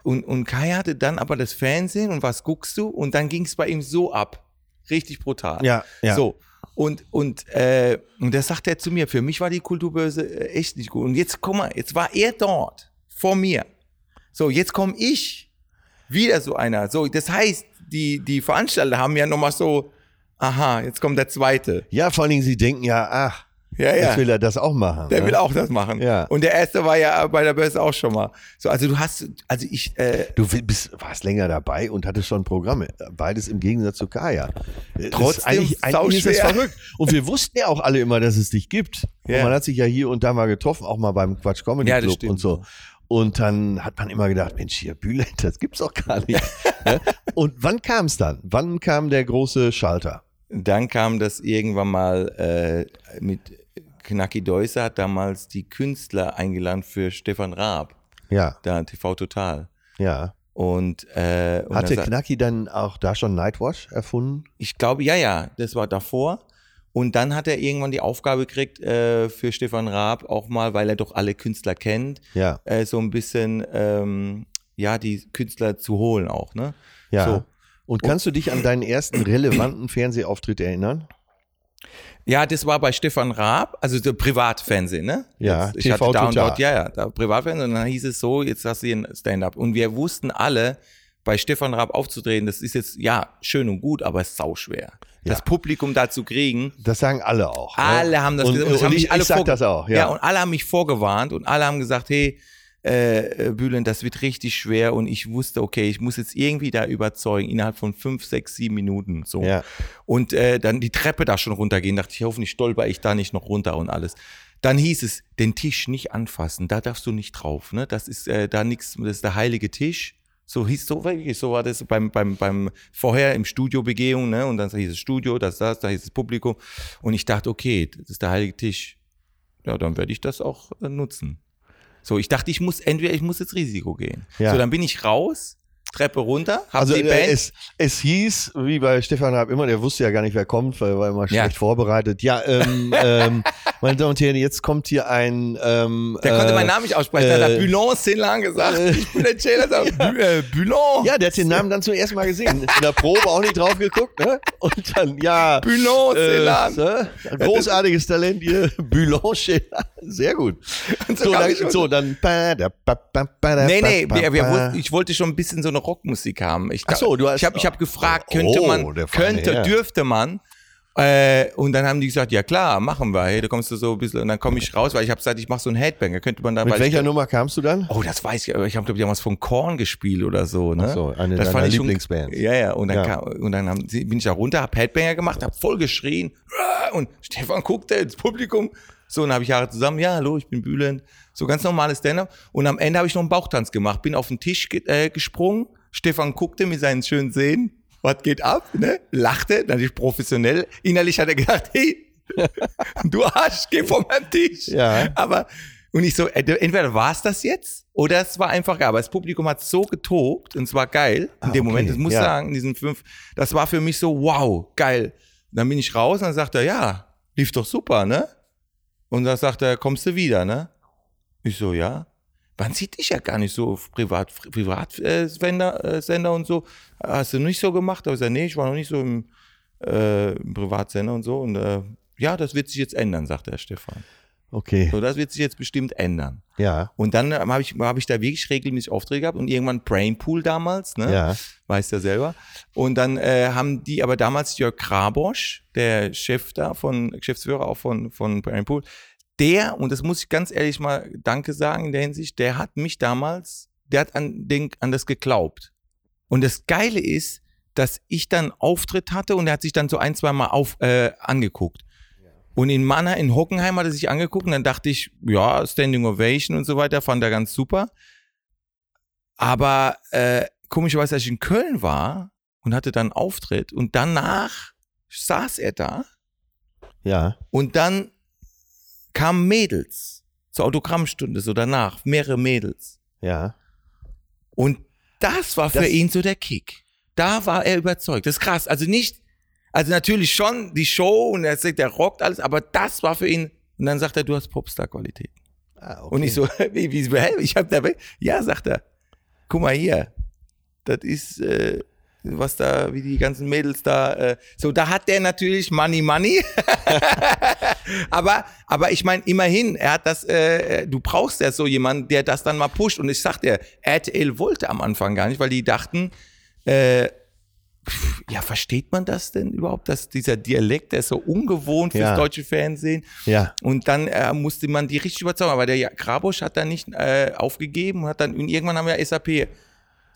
Und, und Kai hatte dann aber das Fernsehen und was guckst du? Und dann ging es bei ihm so ab. Richtig brutal. Ja, ja. So. Und, und, äh, und das sagt er zu mir, für mich war die Kulturbörse äh, echt nicht gut. Und jetzt, guck mal, jetzt war er dort, vor mir. So, jetzt komme ich. Wieder so einer. So, das heißt, die, die Veranstalter haben ja nochmal so, aha, jetzt kommt der zweite. Ja, vor allen Dingen, sie denken ja, ach, Ja, ja. Jetzt will er das auch machen. Der ne? will auch das machen. Ja. Und der erste war ja bei der Börse auch schon mal. So, also du hast, also ich, äh, Du bist, warst länger dabei und hattest schon Programme. Beides im Gegensatz zu Kaya. Trotzdem eigentlich, eigentlich ist das verrückt. Und wir wussten ja auch alle immer, dass es dich gibt. Und Ja. man hat sich ja hier und da mal getroffen, auch mal beim Quatsch Comedy Ja, Club und so. Und dann hat man immer gedacht, Mensch, hier Bülent, das gibt's doch gar nicht. Ne? *laughs* und wann kam es dann? Wann kam der große Schalter? Dann kam das irgendwann mal äh, mit Knacki Deusser hat damals die Künstler eingeladen für Stefan Raab, Ja, da TV Total. ja. Und, äh, und Hatte Knacki dann auch da schon Nightwash erfunden? ich glaube, ja, ja, das war davor. Und dann hat er irgendwann die Aufgabe gekriegt, äh, für Stefan Raab auch mal, weil er doch alle Künstler kennt, Ja, äh, so ein bisschen, ähm, ja, die Künstler zu holen auch, ne? ja. So. Und kannst du dich an deinen ersten relevanten Fernsehauftritt erinnern? Ja, das war bei Stefan Raab, also der Privatfernsehen, ne? Ja, Jetzt, ich TV hatte da und dort, ja, ja, da Privatfernsehen und dann hieß es so, jetzt hast du hier ein Stand-up. Und wir wussten alle, bei Stefan Raab aufzudrehen, das ist jetzt, ja, schön und gut, aber es ist sauschwer. Das Ja. Publikum da zu kriegen, Das sagen alle auch. ne? alle haben das und, gesagt. Und und ich, alle ich sag das auch, ja. Ja. und alle haben mich vorgewarnt und alle haben gesagt, hey, äh, äh, Bülent, das wird richtig schwer und ich wusste, okay, ich muss jetzt irgendwie da überzeugen, innerhalb von fünf, sechs, sieben Minuten so. Ja. Und äh, dann die Treppe da schon runtergehen, dachte ich, hoffentlich stolper ich da nicht noch runter und alles. Dann hieß es, den Tisch nicht anfassen, da darfst du nicht drauf, ne? Das ist äh, da nichts, das ist der heilige Tisch. So hieß so wirklich, so war das beim, beim, beim vorher im Studio Begehung, ne? Und dann hieß es Studio, das, das, da hieß es Publikum. Und ich dachte, okay, das ist der heilige Tisch. Ja, dann werde ich das auch äh, nutzen. So, ich dachte, ich muss, entweder ich muss jetzt Risiko gehen. Ja. So, dann bin ich raus, Treppe runter, hab Also die äh, Band. es, es hieß, wie bei Stefan Raab immer, der wusste ja gar nicht, wer kommt, weil er war immer Ja. schlecht vorbereitet. Ja, ähm, *laughs* ähm, meine Damen und Herren, jetzt kommt hier ein ähm, Der konnte äh, meinen Namen nicht aussprechen. Dann hat äh, Boulogne Célan gesagt. ich bin der Jailer. *laughs* Ja. äh, Boulogne. Ja, der hat den Namen dann zum ersten Mal gesehen. *laughs* In der Probe auch nicht drauf geguckt, ne? Und dann, ja. Boulogne Äh, Célan. ne? Großartiges Talent hier. Boulange. Sehr gut. Und so So, dann, so, dann. Nee, nee, ich wollte schon ein bisschen so eine Rockmusik haben. Ich, Ach so, du hast- ich habe ich hab gefragt, Oh, könnte oh, man, könnte, Herr. dürfte man. Äh, und dann haben die gesagt, ja klar, machen wir. Hey, da kommst du so ein bisschen. Und dann komme ich raus, weil ich habe gesagt, ich mache so einen Headbanger. Könnte man da Mit welcher ich, Nummer kamst du dann? Oh, das weiß ich. aber Ich habe, glaube ich, damals von Korn gespielt oder so. Ne? Ach so, eine das deiner fand ich schon- Lieblingsbands. Ja, ja. Und dann, Ja. Kam, und dann haben, bin ich da runter, hab Headbanger gemacht, hab voll geschrien. Und Stefan guckte ins Publikum. So, und dann habe ich Haare zusammen. Ja, hallo, ich bin Bülent. So ganz normales Stand-up. Und am Ende habe ich noch einen Bauchtanz gemacht. Bin auf den Tisch ge äh, gesprungen. Stefan guckte mit seinen schönen Zähnen. Was geht ab? Ne? Lachte, natürlich professionell. Innerlich hat er gedacht, hey, *laughs* du Arsch, geh von meinem Tisch. Ja. Aber, und ich so, äh, entweder war es das jetzt oder es war einfach geil. Aber das Publikum hat so getobt und es war geil in Ah, dem okay, Moment. Das muss ich ja. sagen, in diesen fünf, das war für mich so, wow, geil. Dann bin ich raus und dann sagt er, ja, lief doch super, ne? Und dann sagt er, kommst du wieder, ne? Ich so, ja. Man sieht dich ja gar nicht so auf Privat, Privatsender äh, Sender, äh, Sender und so. Hast du nicht so gemacht? Aber ich sag, nee, ich war noch nicht so im, äh, im Privatsender und so. Und äh, ja, das wird sich jetzt ändern, sagt der Stefan. Okay. So, das wird sich jetzt bestimmt ändern. Ja. Und dann ähm, habe ich, hab ich da wirklich regelmäßig Aufträge gehabt und irgendwann Brainpool damals, ne? Ja. Weißt ja selber. Und dann äh, haben die aber damals Jörg Krabosch, der Chef da von, Geschäftsführer auch von, von Brainpool, der, und das muss ich ganz ehrlich mal Danke sagen in der Hinsicht, der hat mich damals, der hat an, den, an das geglaubt. Und das Geile ist, dass ich dann Auftritt hatte und er hat sich dann so ein, zwei Mal auf, äh, angeguckt. Und in Manner, in Hockenheim hat er sich angeguckt und dann dachte ich, ja, Standing Ovation und so weiter, fand er ganz super. Aber äh, komischerweise, als ich in Köln war und hatte dann einen Auftritt und danach saß er da Ja. und dann kamen Mädels zur Autogrammstunde, so danach, mehrere Mädels. Ja. Und das war für Das- ihn so der Kick. Da war er überzeugt. Das ist krass. Also nicht, also natürlich schon die Show und er sagt, der rockt alles, aber das war für ihn. Und dann sagt er, du hast Popstar-Qualität. Ah, okay. Und ich so, *laughs* wie, wie, hä? ich hab dabei, ja, sagt er, guck mal hier, das ist, äh, was da, wie die ganzen Mädels da, äh, so, da hat der natürlich Money Money. *laughs* aber, aber ich meine, immerhin, er hat das, äh, du brauchst ja so jemanden, der das dann mal pusht. Und ich sag dir, RTL wollte am Anfang gar nicht, weil die dachten, äh, ja, versteht man das denn überhaupt, dass dieser Dialekt, der ist so ungewohnt fürs Ja. deutsche Fernsehen. Ja. Und dann äh, musste man die richtig überzeugen. Aber der Ja- Grabusch hat dann nicht äh, aufgegeben und hat dann, und irgendwann haben wir SAP.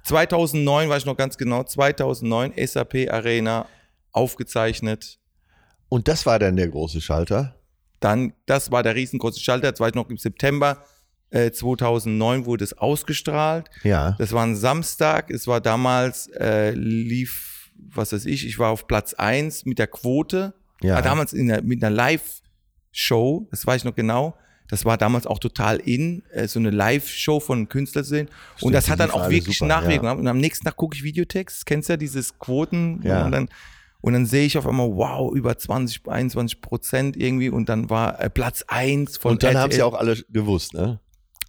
2009 weiß ich noch ganz genau, 2009 SAP Arena aufgezeichnet. Und das war dann der große Schalter. Dann, das war der riesengroße Schalter, das war ich noch im September äh, 2009 wurde es ausgestrahlt. Ja. Das war ein Samstag, es war damals, äh, lief, was weiß ich, ich war auf Platz 1 mit der Quote. Ja. War damals in der, mit einer Live-Show, das weiß ich noch genau. Das war damals auch total in, äh, so eine Live-Show von einem Künstler zu sehen. und das hat dann auch wirklich super, Nachwirkungen. ja. Und am nächsten Tag gucke ich Videotext, kennst du ja dieses Quoten? Ja. man dann, und dann sehe ich auf einmal, wow, über 20, 21 Prozent irgendwie. Und dann war äh, Platz 1 von Und dann haben sie auch alle gewusst, ne?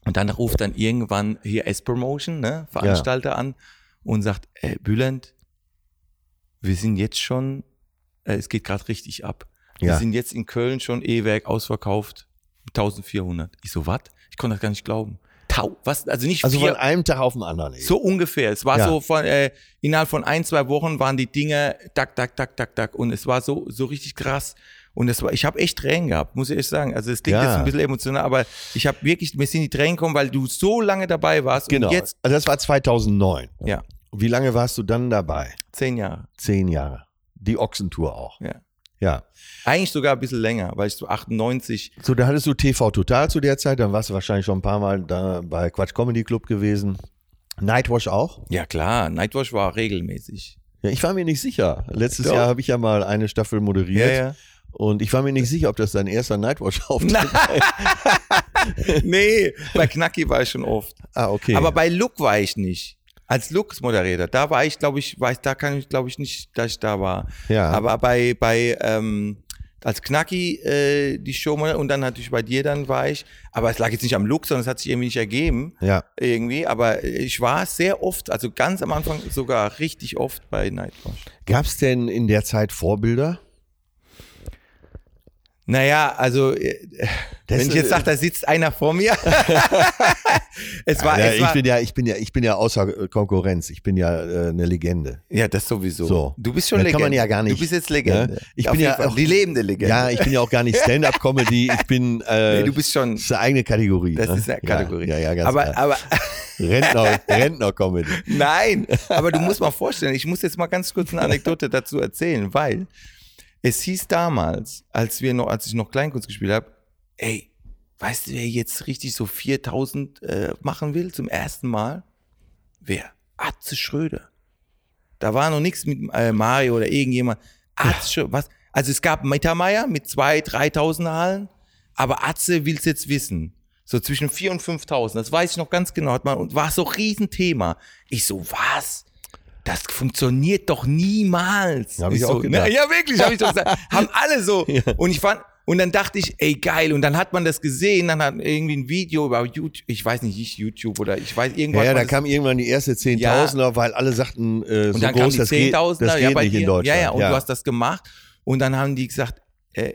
Und dann ruft dann irgendwann hier S-Promotion, ne, Veranstalter an und sagt, äh, Bülent, wir sind jetzt schon, äh, es geht gerade richtig ab. Wir Ja. sind jetzt in Köln schon E-Werk ausverkauft, 1400. Ich so, was? Ich konnte das gar nicht glauben. Tau, was? Also nicht Also vier, von einem Tag auf den anderen. eben. so ungefähr. Es war Ja. so von, äh, innerhalb von ein, zwei Wochen waren die Dinge, tak, tak, tak, tak, tak. Und es war so, so richtig krass. Und es war, ich habe echt Tränen gehabt, muss ich echt sagen. Also es klingt Ja. jetzt ein bisschen emotional, aber ich habe wirklich, mir sind die Tränen gekommen, weil du so lange dabei warst. Genau. Und jetzt, also das war 2009. ja, Wie lange warst du dann dabei? Zehn Jahre. Zehn Jahre. Die Ochsentour auch. Ja. Ja. Eigentlich sogar ein bisschen länger, weil ich so 98, So, da hattest du TV Total zu der Zeit, dann warst du wahrscheinlich schon ein paar Mal da bei Quatsch Comedy Club gewesen. Nightwash auch? ja klar, Nightwatch war regelmäßig. Ja, ich war mir nicht sicher. Letztes Doch. Jahr habe ich ja mal eine Staffel moderiert. Und ich war mir nicht sicher, ob das dein erster Nightwatch-Auftritt *laughs* war. nee, bei Knacki war ich schon oft. Ah, okay. Aber bei Look war ich nicht. Als Looks Moderator, da war ich, glaube ich, war ich, da kann ich, glaube ich, nicht, dass ich da war. Ja. Aber bei, bei, ähm, als Knacki äh, die Show und dann natürlich bei dir dann war ich, aber es lag jetzt nicht am Look, sondern es hat sich irgendwie nicht ergeben. ja. Irgendwie, aber ich war sehr oft, also ganz am Anfang sogar richtig oft bei Nightwatch. Gab es denn in der Zeit Vorbilder? Naja, also äh, Das wenn ich jetzt sage, da sitzt einer vor mir. *laughs* es war, ja, es ich war bin ja, ich bin ja, ich bin ja außer Konkurrenz. Ich bin ja äh, eine Legende. ja, das sowieso. So. Du bist schon Da Legende. kann man ja gar nicht, Du bist jetzt Legende. ne? Ich Auf bin ja auch- die lebende Legende. Ja, ich bin ja auch gar nicht *laughs* Stand-up-Comedy. Ich bin. Äh, nee, du bist schon. das ist eine eigene Kategorie. Das ne? ist eine Kategorie. Ja, ja, ja ganz aber, klar. aber *laughs* Rentner, Rentner-Comedy. Nein, aber du musst mal vorstellen, ich muss jetzt mal ganz kurz eine Anekdote dazu erzählen, weil es hieß damals, als wir noch, als ich noch Kleinkunst gespielt habe, ey, weißt du, wer jetzt richtig so 4000 äh, machen will zum ersten Mal? Wer? Atze Schröder. Da war noch nichts mit äh, Mario oder irgendjemand. Atze Schröder, was? Also es gab Mittermeier mit 2.000, 3.000 Hallen, aber Atze will's jetzt wissen. So zwischen 4.000 und 5.000, das weiß ich noch ganz genau. Hat man, und war so Riesenthema. Ich so, was? Das funktioniert doch niemals. Hab ich so, auch gedacht. Ne? Ja, wirklich, habe ich doch gesagt. *laughs* Haben alle so. Und ich fand, und dann dachte ich, ey, geil. Und dann hat man das gesehen, dann hat irgendwie ein Video über YouTube, ich weiß nicht, nicht YouTube oder ich weiß Ja, irgendwas. ja, war da kam irgendwann die erste Zehntausender, weil alle sagten, äh, so und dann groß, kamen die das geht, das Zehntausender, geht ja, bei nicht in Deutschland. Ja, ja, und du hast das gemacht. Und dann haben die gesagt, äh,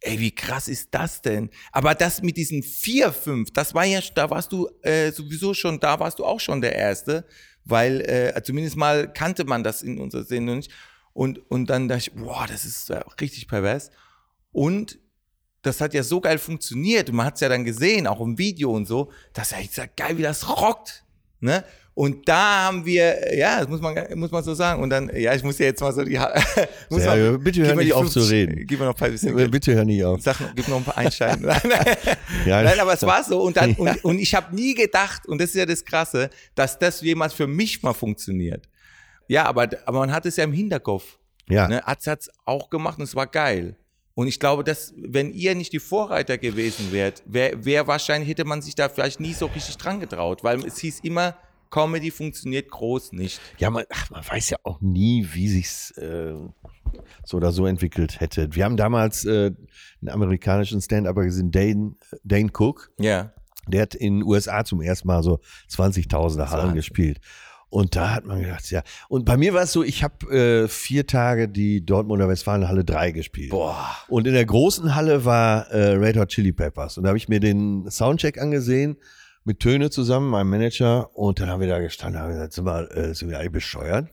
ey, wie krass ist das denn? Aber das mit diesen vier, fünf, das war ja, da warst du äh, sowieso schon, da warst du auch schon der Erste, weil äh, zumindest mal kannte man das in unserer Sendung nicht. Und, und dann dachte ich, boah, das ist äh, richtig pervers. Und das hat ja so geil funktioniert. Und man hat es ja dann gesehen, auch im Video und so, dass er jetzt sagt, geil, wie das rockt. Ne? Und da haben wir, ja, das muss man, muss man so sagen. Und dann, ja, ich muss ja jetzt mal so die, *laughs* muss Ja, bitte hör nicht auf zu 50 reden. Gib mir noch ein paar bisschen. Äh, Bitte hör nicht auf. Sag, gib noch ein paar Einscheiden. *laughs* Ja. Nein, aber es war so. Und, dann, Ja. *laughs* und, und ich habe nie gedacht, und das ist ja das Krasse, dass das jemals für mich mal funktioniert. Ja, aber, aber man hat es ja im Hinterkopf. Ja. Ne? Atz hat's auch gemacht und es war geil. Und ich glaube, dass, wenn ihr nicht die Vorreiter gewesen wärt, wär, wär wahrscheinlich hätte man sich da vielleicht nie so richtig dran getraut, weil es hieß immer, Comedy funktioniert groß nicht. Ja, man, ach, man weiß ja auch nie, wie sich's äh, so oder so entwickelt hätte. Wir haben damals äh, einen amerikanischen Stand-Upper gesehen, Dane, Dane Cook. Ja. Der hat in den USA zum ersten Mal so 20.000er Hallen gespielt. Und da hat man gedacht, ja. Und bei mir war es so, ich habe äh, vier Tage die Dortmunder Westfalenhalle 3 gespielt. Boah. Und in der großen Halle war äh, Red Hot Chili Peppers. Und da habe ich mir den Soundcheck angesehen, mit Töne zusammen, meinem Manager. Und dann haben wir da gestanden, haben gesagt, sind wir, äh, sind wir eigentlich bescheuert?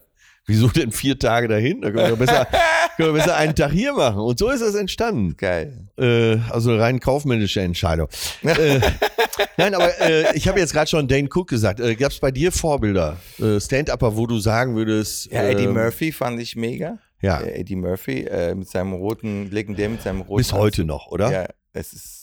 wieso denn vier Tage dahin? Da können wir, besser, *laughs* können wir besser einen Tag hier machen. Und so ist das entstanden. Geil. Äh, also rein kaufmännische Entscheidung. *laughs* äh, nein, aber äh, ich habe jetzt gerade schon Dane Cook gesagt. Äh, Gab es bei dir Vorbilder, äh, Stand-Upper, wo du sagen würdest? Ja, Eddie ähm, Murphy fand ich mega. Ja. Äh, Eddie Murphy äh, mit seinem roten, legendär mit seinem roten. Bis heute noch, oder? Ja, es ist.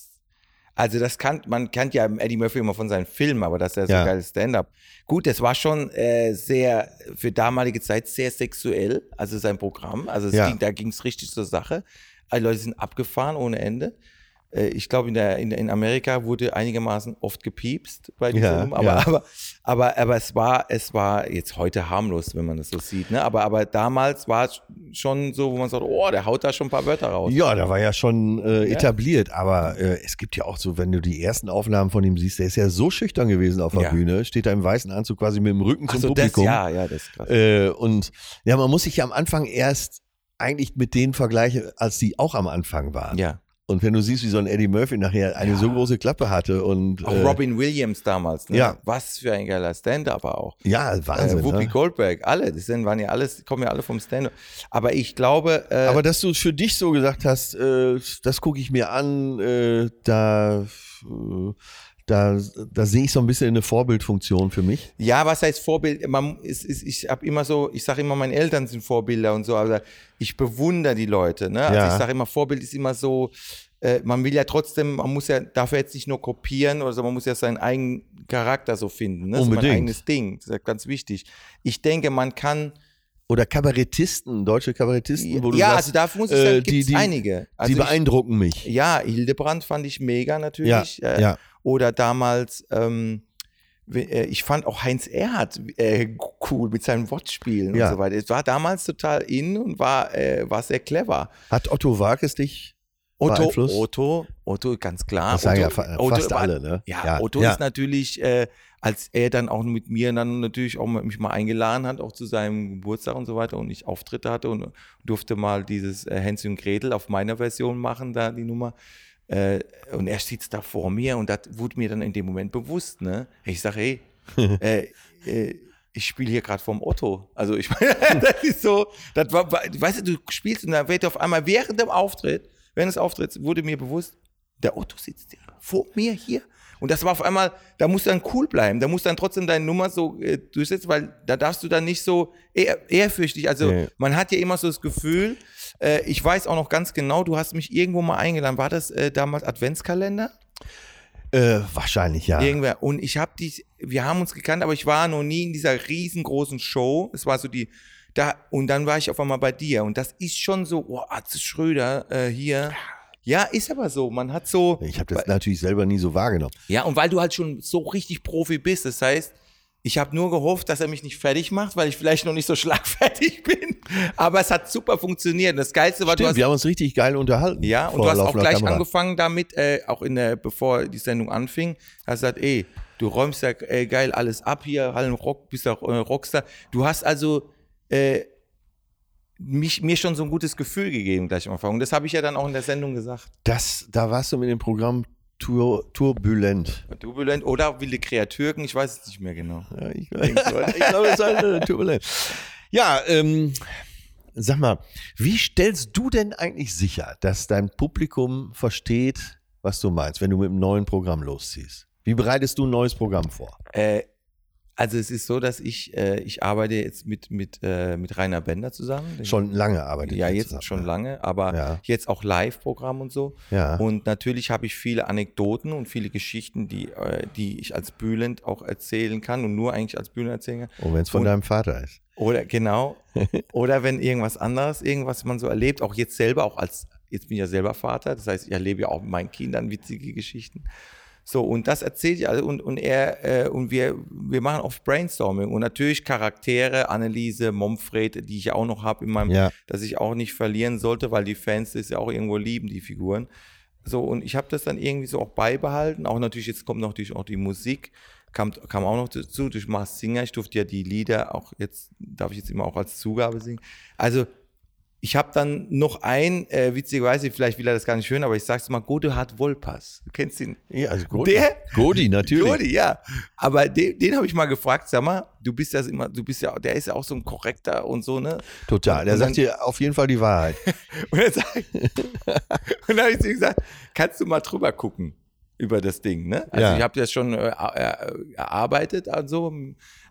Also das kann, man kennt ja Eddie Murphy immer von seinen Filmen, aber das ist ja so Ja. geiles Stand-up. Gut, das war schon äh, sehr, für damalige Zeit sehr sexuell, also sein Programm. Also es Ja. ging, da ging es richtig zur Sache. Alle Leute sind abgefahren ohne Ende. Äh, Ich glaube, in, der, in, in Amerika wurde einigermaßen oft gepiepst bei diesem Ja, aber, ja. aber, aber, aber es war, es war jetzt heute harmlos, wenn man das so sieht. Ne? Aber, aber damals war es schon so, wo man sagt, oh, der haut da schon ein paar Wörter raus. Ja, da war ja schon äh, etabliert, aber äh, es gibt ja auch so, wenn du die ersten Aufnahmen von ihm siehst, der ist ja so schüchtern gewesen auf der Ja. Bühne, steht da im weißen Anzug quasi mit dem Rücken Ach zum so, das, Publikum. ja, ja, das ist krass. Äh, und ja, man muss sich ja am Anfang erst eigentlich mit denen vergleichen, als die auch am Anfang waren. ja. Und wenn du siehst, wie so ein Eddie Murphy nachher eine so große Klappe hatte und Auch äh, Robin Williams damals, ne? ja. Was für ein geiler Stand-Upper auch. ja, Wahnsinn. äh, Whoopi ne? Goldberg, alle, das sind, waren ja alles, kommen ja alle vom Stand-Up. Aber ich glaube, äh, Aber dass du für dich so gesagt hast, äh, das gucke ich mir an, äh, da, äh, da, da sehe ich so ein bisschen eine Vorbildfunktion für mich. Ja, was heißt Vorbild? Man, ist, ist, ich habe immer so, ich sage immer, meine Eltern sind Vorbilder und so, aber ich bewundere die Leute. Ne? Also Ja. ich sage immer, Vorbild ist immer so, äh, man will ja trotzdem, man muss ja dafür jetzt nicht nur kopieren oder so, man muss ja seinen eigenen Charakter so finden. Ne? So Unbedingt. mein eigenes Ding. Das ist ja ganz wichtig. Ich denke, man kann. Oder Kabarettisten, deutsche Kabarettisten, wo du ja, sagst, also da muss ich äh, sagen, die- gibt's die- einige. Also die ich, beeindrucken mich. ja, Hildebrand fand ich mega Ja, natürlich. äh, ja. Oder damals, ähm, äh, ich fand auch Heinz Erhardt äh, cool mit seinen Wortspielen Ja. und so weiter. Es war damals total in und war, äh, war sehr clever. Hat Otto Walkes dich Otto, beeinflusst? Otto, Otto, ganz klar. Das sagen ja Otto, fa- Otto fast war- alle, ne? Ja, Ja, Otto ja. ist natürlich, äh, als er dann auch mit mir dann natürlich auch mich mal eingeladen hat, auch zu seinem Geburtstag und so weiter und ich Auftritte hatte und durfte mal dieses äh, Hänsel und Gretel auf meiner Version machen, da die Nummer. Äh, und er sitzt da vor mir und das wurde mir dann in dem Moment bewusst. Ne? Ich sage, hey, *laughs* äh, äh, ich spiele hier gerade vom Otto. Also ich meine, *laughs* das ist so, das war, weißt du, du spielst und dann wird auf einmal während dem Auftritt, während des Auftritts, wurde mir bewusst, der Otto sitzt ja vor mir hier. Und das war auf einmal, da musst du dann cool bleiben, da musst du dann trotzdem deine Nummer so äh, durchsetzen, weil da darfst du dann nicht so ehr, ehrfürchtig, also Nee. man hat ja immer so das Gefühl, äh, ich weiß auch noch ganz genau, du hast mich irgendwo mal eingeladen, war das äh, damals Adventskalender? Äh, wahrscheinlich, ja. Irgendwer. Und ich habe die, wir haben uns gekannt, aber ich war noch nie in dieser riesengroßen Show. Es war so die, da, und dann war ich auf einmal bei dir. Und das ist schon so, oh, Atze Schröder äh, hier. Ja, ist aber so. Man hat so. Ich habe das natürlich selber nie so wahrgenommen. Ja, und weil du halt schon so richtig Profi bist, das heißt, ich habe nur gehofft, dass er mich nicht fertig macht, weil ich vielleicht noch nicht so *laughs* schlagfertig bin. Aber es hat super funktioniert. Das Geilste war, du Stimmt, hast wir haben uns richtig geil unterhalten. ja, und du hast auch gleich Kamera. angefangen damit, äh, auch in der, bevor die Sendung anfing, hast gesagt, ey, du räumst ja äh, geil alles ab hier, Hallen Rock, bist auch äh, Rockstar. Du hast also äh, mich, mir schon so ein gutes Gefühl gegeben gleich am Anfang. Und das habe ich ja dann auch in der Sendung gesagt. Das, da warst du mit dem Programm Tur Turbulent. Turbulent oder Wilde Kreatürken, ich weiß es nicht mehr genau. Ja, ich, ich glaube, es ist halt, äh, Turbulent. Ja, ähm, sag mal, wie stellst du denn eigentlich sicher, dass dein Publikum versteht, was du meinst, wenn du mit einem neuen Programm losziehst? Wie bereitest du ein neues Programm vor? Äh, also es ist so, dass ich, äh, ich arbeite jetzt mit, mit, äh, mit Rainer Bender zusammen. Schon lange arbeitet ja, jetzt zusammen, schon ja. lange, aber Ja. jetzt auch Live-Programm und so. Ja. Und natürlich habe ich viele Anekdoten und viele Geschichten, die, äh, die ich als Bülent auch erzählen kann und nur eigentlich als Bülent erzählen kann. Und wenn es von Und- deinem Vater ist. Oder genau. *laughs* oder wenn irgendwas anderes, irgendwas man so erlebt, auch jetzt selber, auch als, jetzt bin ich ja selber Vater, das heißt, ich erlebe ja auch mit meinen Kindern witzige Geschichten. So, und das erzählt ich also und, und er, äh, und wir, wir machen oft Brainstorming und natürlich Charaktere, Anneliese, Momfred, die ich ja auch noch habe in meinem, Ja. dass ich auch nicht verlieren sollte, weil die Fans das ja auch irgendwo lieben, die Figuren. So, und ich habe das dann irgendwie so auch beibehalten. Auch natürlich, jetzt kommt noch natürlich auch die Musik, kam, kam auch noch dazu durch Mars Singer. Ich durfte ja die Lieder auch jetzt, darf ich jetzt immer auch als Zugabe singen. Also, ich habe dann noch ein, äh, witzigerweise, vielleicht will er das gar nicht hören, aber ich sag's mal, Godehard Wolpers. Du kennst ihn? Ja, also Godi. Der? Godi, natürlich. Godi, ja. Aber den, den habe ich mal gefragt, sag mal, du bist ja immer, du bist ja, der ist ja auch so ein korrekter und so, ne? Total. Der sagt dir auf jeden Fall die Wahrheit. *laughs* Und dann, *laughs* dann habe ich zu ihm gesagt, kannst du mal drüber gucken über das Ding, ne? Also Ja. ich habe das schon äh, äh, erarbeitet, also,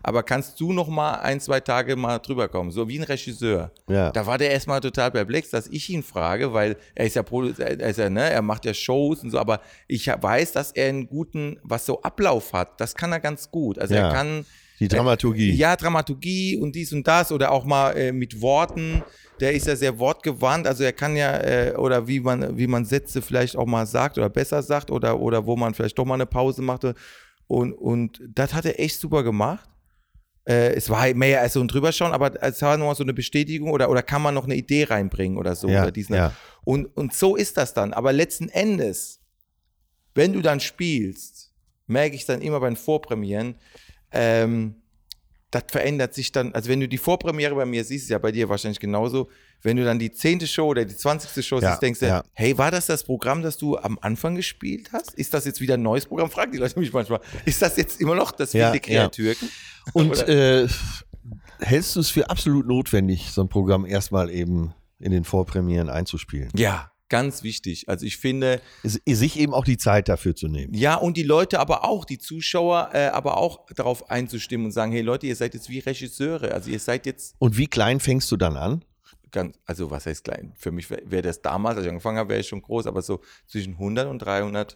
aber kannst du noch mal ein, zwei Tage mal drüber kommen, so wie ein Regisseur. Ja. Da war der erstmal total perplex, dass ich ihn frage, weil er ist ja, er ist ja, ne, er macht ja Shows und so, aber ich weiß, dass er einen guten, was so Ablauf hat, das kann er ganz gut. Also Ja. er kann Die Dramaturgie. ja, Dramaturgie und dies und das oder auch mal äh, mit Worten. Der ist ja sehr wortgewandt, also er kann ja, äh, oder wie man, wie man Sätze vielleicht auch mal sagt oder besser sagt oder, oder wo man vielleicht doch mal eine Pause machte. Und, und das hat er echt super gemacht. Äh, es war mehr als so ein Drüberschauen, aber es war nochmal so eine Bestätigung oder, oder kann man noch eine Idee reinbringen oder so. Ja, oder diesen, ja. und, und so ist das dann. Aber letzten Endes, wenn du dann spielst, merke ich dann immer bei den Vorpremieren, ähm, das verändert sich dann, also wenn du die Vorpremiere bei mir siehst, ist ja bei dir wahrscheinlich genauso, wenn du dann die zehnte Show oder die zwanzigste Show Ja, siehst, denkst du, ja. hey, war das das Programm, das du am Anfang gespielt hast? Ist das jetzt wieder ein neues Programm? Fragen die Leute mich manchmal. Ist das jetzt immer noch das Ja, wilde ja. Kreatürken? Und Oder- äh, hältst du es für absolut notwendig, so ein Programm erstmal eben in den Vorpremieren einzuspielen? Ja, ganz wichtig. Also ich finde, Sich eben auch die Zeit dafür zu nehmen. Ja, und die Leute aber auch, die Zuschauer, äh, aber auch darauf einzustimmen und sagen, hey Leute, ihr seid jetzt wie Regisseure. Also ihr seid jetzt Und wie klein fängst du dann an? ganz, also was heißt klein? Für mich wäre wär das damals, als ich angefangen habe, wäre ich schon groß, aber so zwischen 100 und 300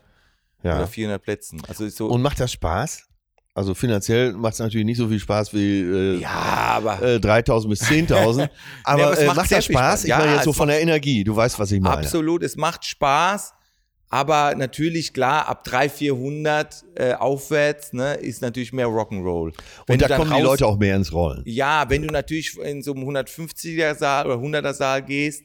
oder Ja. 400 Plätzen. Also so, Und macht das Spaß? Also finanziell macht es natürlich nicht so viel Spaß wie äh, ja, aber äh, 3000 bis 10.000. *laughs* Aber, aber es äh, macht macht sehr das viel Spaß? Spaß. Ich Ja, meine jetzt so von der Energie. Du weißt, was ich meine. absolut, es macht Spaß. Aber natürlich, klar, ab 300, 400 äh, aufwärts ne, ist natürlich mehr Rock'n'Roll. Wenn Und da kommen die raus- Leute auch mehr ins Rollen. Ja, wenn du natürlich in so einem 150er Saal oder 100er Saal gehst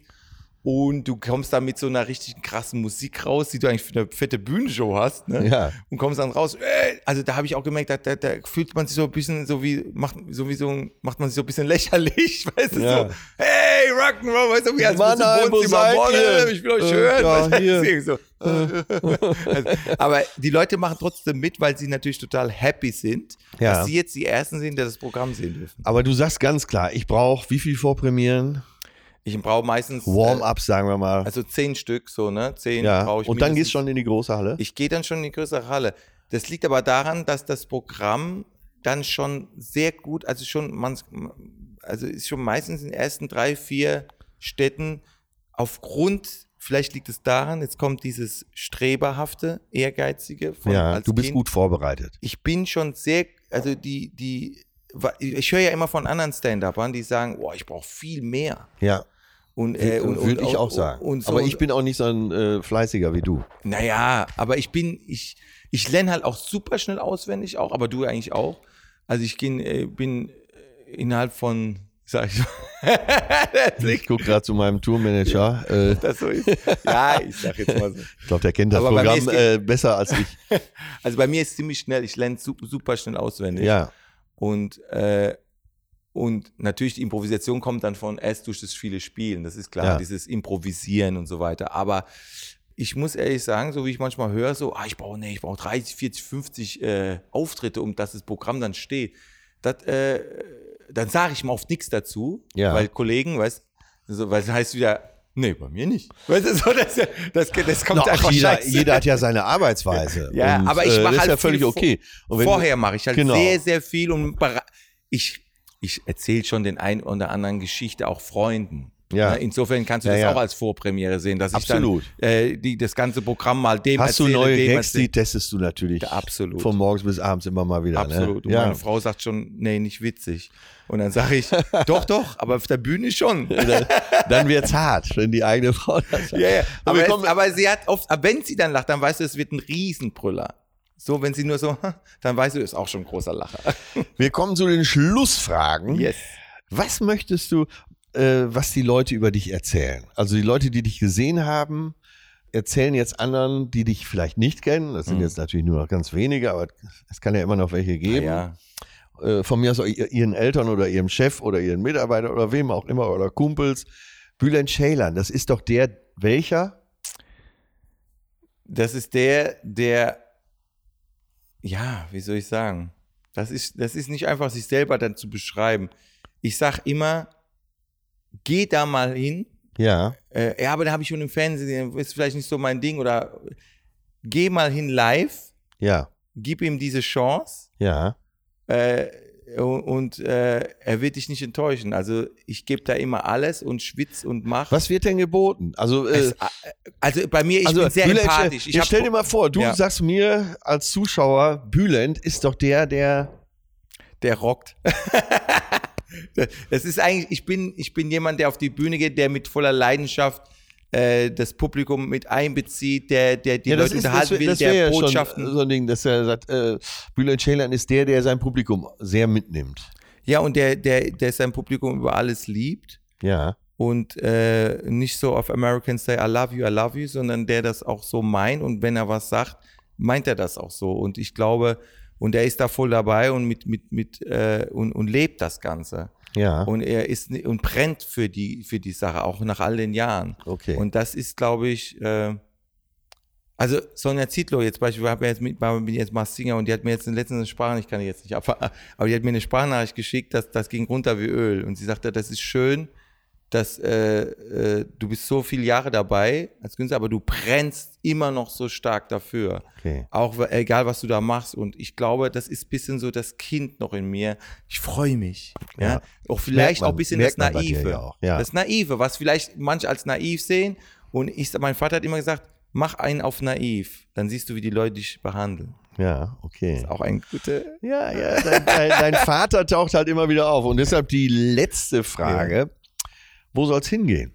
und du kommst da mit so einer richtig krassen Musik raus, die du eigentlich für eine fette Bühnenshow hast, ne? Ja. Und kommst dann raus, äh, also da habe ich auch gemerkt, da, da, da fühlt man sich so ein bisschen so wie, macht, so wie so, macht man sich so ein bisschen lächerlich, *laughs* weißt du, Ja. so, hey, Rock'n'Roll, weißt du, wie als Mann, wo seid ihr? ich will euch Äh, hören, ja, hier. so. *laughs* also, aber die Leute machen trotzdem mit, weil sie natürlich total happy sind, Ja. dass sie jetzt die Ersten sind, die das Programm sehen dürfen. Aber du sagst ganz klar, ich brauche wie viel Vorpremieren? Ich brauche meistens äh, Warm-ups, sagen wir mal. also zehn Stück, so, ne? Zehn ja. brauche ich Und dann gehst du schon in die große Halle? Ich gehe dann schon in die größere Halle. Das liegt aber daran, dass das Programm dann schon sehr gut, also schon, man, also ist schon meistens in den ersten drei, vier Städten aufgrund, vielleicht liegt es daran, jetzt kommt dieses Streberhafte, Ehrgeizige von ja, du bist Kind. gut vorbereitet. Ich bin schon sehr, also die, die, ich höre ja immer von anderen Stand-Upern, die sagen, boah, ich brauche viel mehr. Ja, Und, äh, und, würde und- ich auch sagen. Und so, Aber ich bin auch nicht so ein äh, Fleißiger wie du. Naja, aber ich bin, ich, ich lerne halt auch super schnell auswendig auch, aber du eigentlich auch. Also ich geh, äh, bin äh, innerhalb von, sag ich mal, *laughs* Ich gucke gerade zu meinem Tourmanager. *laughs* Äh, das so ist. Ja, ich sag jetzt mal so. ich glaube, der kennt das Aber Programm äh, besser als ich. *laughs* Also bei mir ist ziemlich schnell, ich lerne su super schnell auswendig. Ja, Und, äh, und natürlich die Improvisation kommt dann von erst durch das viele Spielen, das ist klar, Ja. dieses Improvisieren und so weiter. Aber ich muss ehrlich sagen, so wie ich manchmal höre, so, ah, ich brauche nee, ich brauche 30, 40, 50 äh, Auftritte, um dass das Programm dann steht. Das, äh, dann sage ich mal oft nichts dazu, Ja. weil Kollegen, weißt so, weil es heißt wieder, nee, bei mir nicht. Weißt du, so, das, das, das kommt Na, einfach ach, jeder, scheiße. jeder hat ja seine Arbeitsweise. Ja, Und, aber ich äh, mache das halt ist ja völlig okay. Und Vorher mache ich halt Genau. sehr, sehr viel und ich, ich erzähle schon den ein oder anderen Geschichte auch Freunden. Ja. Ne, Insofern kannst du Ja, das ja. auch als Vorpremiere sehen, dass Absolut. ich dann äh, die, das ganze Programm mal dem Hast du erzähle, neue dem Gags, die testest du natürlich. Absolut. Von morgens bis abends immer mal wieder. Absolut. Und Ne? Ja. meine Frau sagt schon, nee, nicht witzig. Und dann sage ich, *laughs* doch, doch, aber auf der Bühne schon. Dann, dann wird's hart, wenn die eigene Frau das sagt. Ja, ja. Aber Aber, es, aber sie hat oft, aber wenn sie dann lacht, dann weißt du, es wird ein Riesenbrüller. So, wenn sie nur so, *laughs* dann weißt du, ist auch schon ein großer Lacher. *laughs* Wir kommen zu den Schlussfragen. Yes. Was möchtest du, äh, was die Leute über dich erzählen? Also die Leute, die dich gesehen haben, erzählen jetzt anderen, die dich vielleicht nicht kennen. Das sind Mhm. jetzt natürlich nur noch ganz wenige, aber es kann ja immer noch welche geben. Ja. Äh, von mir aus ihren Eltern oder ihrem Chef oder ihren Mitarbeiter oder wem auch immer oder Kumpels. Bülent Ceylan, das ist doch der, welcher? Das ist der, der, ja, wie soll ich sagen? Das ist, das ist nicht einfach, sich selber dann zu beschreiben. Ich sag immer, geh da mal hin. Ja. Äh, ja, aber da habe ich schon im Fernsehen, ist vielleicht nicht so mein Ding. Oder geh mal hin live, Ja. gib ihm diese Chance. Ja. Äh, und und äh, er wird dich nicht enttäuschen. Also ich gebe da immer alles und schwitz und mach. Was wird denn geboten? Also, äh, Es, also bei mir, ich also bin sehr Bülent, empathisch. Ich hab- stell dir mal vor, du Ja. sagst mir als Zuschauer, Bülent ist doch der, der. der rockt. *laughs* das ist eigentlich, ich bin, ich bin jemand, der auf die Bühne geht, der mit voller Leidenschaft äh, das Publikum mit einbezieht, der, der die Leute unterhalten wär- will, das der ja Botschaften. schon so ein Ding, dass er sagt, äh, Bülent Ceylan ist der, der sein Publikum sehr mitnimmt. Ja, und der, der, der sein Publikum über alles liebt Ja. und äh, nicht so auf Americans Say I love you, I love you, sondern der das auch so meint und wenn er was sagt, meint er das auch so. Und ich glaube, und er ist da voll dabei und mit, mit, mit äh, und, und lebt das Ganze. Ja. Und er ist und brennt für die, für die Sache, auch nach all den Jahren. Okay. Und das ist, glaube ich, äh, also Sonja Zietlow jetzt beispielsweise, wir haben jetzt mit, bin jetzt mal Singer und die hat mir jetzt in letzten Sprache, ich kann die jetzt nicht abfahren, aber die hat mir eine Sprachnachricht geschickt, dass das ging runter wie Öl. Und sie sagte, das ist schön, dass äh, äh, du bist so viele Jahre dabei als Künstler, aber du brennst immer noch so stark dafür. Okay. Auch egal, was du da machst. Und ich glaube, das ist ein bisschen so das Kind noch in mir. Ich freue mich. Ja. Ja. Auch vielleicht man- auch ein bisschen das Naive. ja ja. Das Naive, was vielleicht manche als naiv sehen. Und ich, mein Vater hat immer gesagt, mach einen auf naiv. Dann siehst du, wie die Leute dich behandeln. Ja, okay. Auch ein guter. Ja, ja, dein, dein, dein Vater taucht halt immer wieder auf. Und deshalb die letzte Frage: Wo soll es hingehen?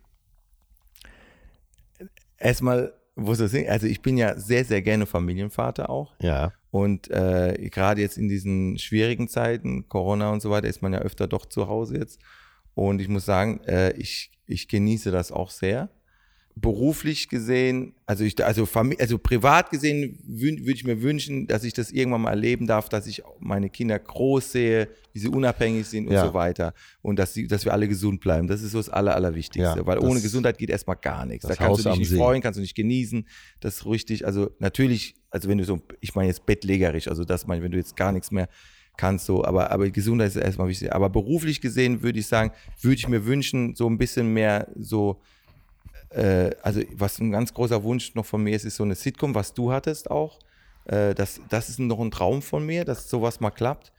Erstmal, wo soll es hin? Also ich bin ja sehr, sehr gerne Familienvater auch. Ja. Und äh, gerade jetzt in diesen schwierigen Zeiten, Corona und so weiter, ist man ja öfter doch zu Hause jetzt. Und ich muss sagen, äh, ich, ich genieße das auch sehr. Beruflich gesehen, also ich, also, also privat gesehen, würde ich mir wünschen, dass ich das irgendwann mal erleben darf, dass ich meine Kinder groß sehe, wie sie unabhängig sind und Ja. so weiter. Und dass, sie, dass wir alle gesund bleiben. Das ist so das Aller, Allerwichtigste. Ja, Weil ohne Gesundheit geht erstmal gar nichts. Da kannst Haus du dich nicht See. freuen, kannst du nicht genießen. Das ist richtig. Also natürlich, also wenn du so, ich meine jetzt bettlägerisch, also das meine ich, wenn du jetzt gar nichts mehr kannst, so, aber, aber Gesundheit ist erstmal wichtig. Aber beruflich gesehen würde ich sagen, würde ich mir wünschen, so ein bisschen mehr so, äh, also was ein ganz großer Wunsch noch von mir ist, ist so eine Sitcom, was du hattest auch. Äh, das, das ist noch ein Traum von mir, dass sowas mal klappt.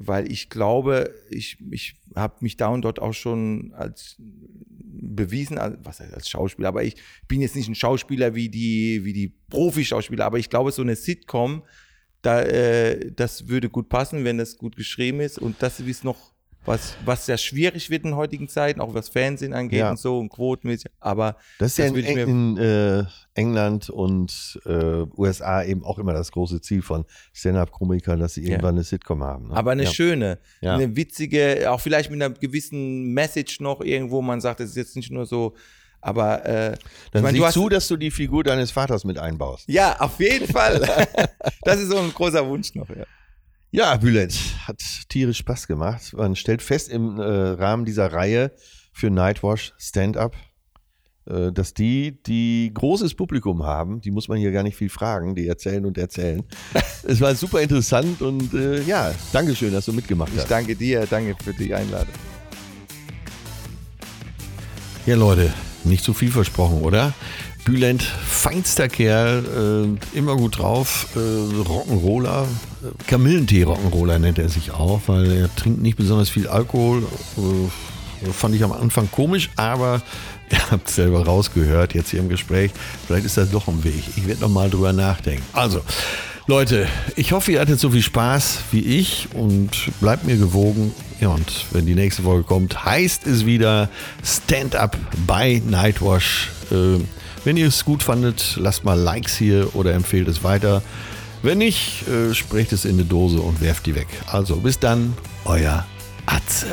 Weil ich glaube, ich, ich habe mich da und dort auch schon als bewiesen, was heißt als Schauspieler, aber ich bin jetzt nicht ein Schauspieler wie die, wie die Profi-Schauspieler, aber ich glaube, so eine Sitcom, da, äh, das würde gut passen, wenn das gut geschrieben ist. Und das ist noch, was, was sehr schwierig wird in heutigen Zeiten, auch was Fernsehen angeht Ja. und so und quotenmäßig. Aber Das ist ja in, ich in äh, England und äh, USA eben auch immer das große Ziel von Stand-Up-Komikern, dass sie Ja. irgendwann eine Sitcom haben. Ne? Aber eine ja. schöne, eine witzige, auch vielleicht mit einer gewissen Message noch irgendwo, man sagt, es ist jetzt nicht nur so, aber äh, ich Dann meine, sieh du hast, zu, dass du die Figur deines Vaters mit einbaust. ja, auf jeden Fall. *laughs* das ist so ein großer Wunsch noch, ja. Ja, Bülent, hat tierisch Spaß gemacht. Man stellt fest im äh, Rahmen dieser Reihe für Nightwash Stand-Up, äh, dass die, die großes Publikum haben, die muss man hier gar nicht viel fragen, die erzählen und erzählen. *laughs* es war super interessant und äh, ja, Dankeschön, dass du mitgemacht Ich hast. danke dir, danke für die Einladung. Ja, Leute, nicht zu viel versprochen, oder? Bülent, feinster Kerl, äh, immer gut drauf, äh, Rock'n'Roller, äh, Kamillentee Rock'n'Roller nennt er sich auch, weil er trinkt nicht besonders viel Alkohol. Äh, fand ich am Anfang komisch, aber *laughs* ihr habt es selber rausgehört jetzt hier im Gespräch. Vielleicht ist das doch ein Weg. Ich werde noch mal drüber nachdenken. Also, Leute, ich hoffe, ihr hattet so viel Spaß wie ich und bleibt mir gewogen. Ja, und wenn die nächste Folge kommt, heißt es wieder Stand-up bei Nightwash. Äh, wenn ihr es gut fandet, lasst mal Likes hier oder empfehlt es weiter. Wenn nicht, äh, sprecht es in eine Dose und werft die weg. Also bis dann, euer Atze.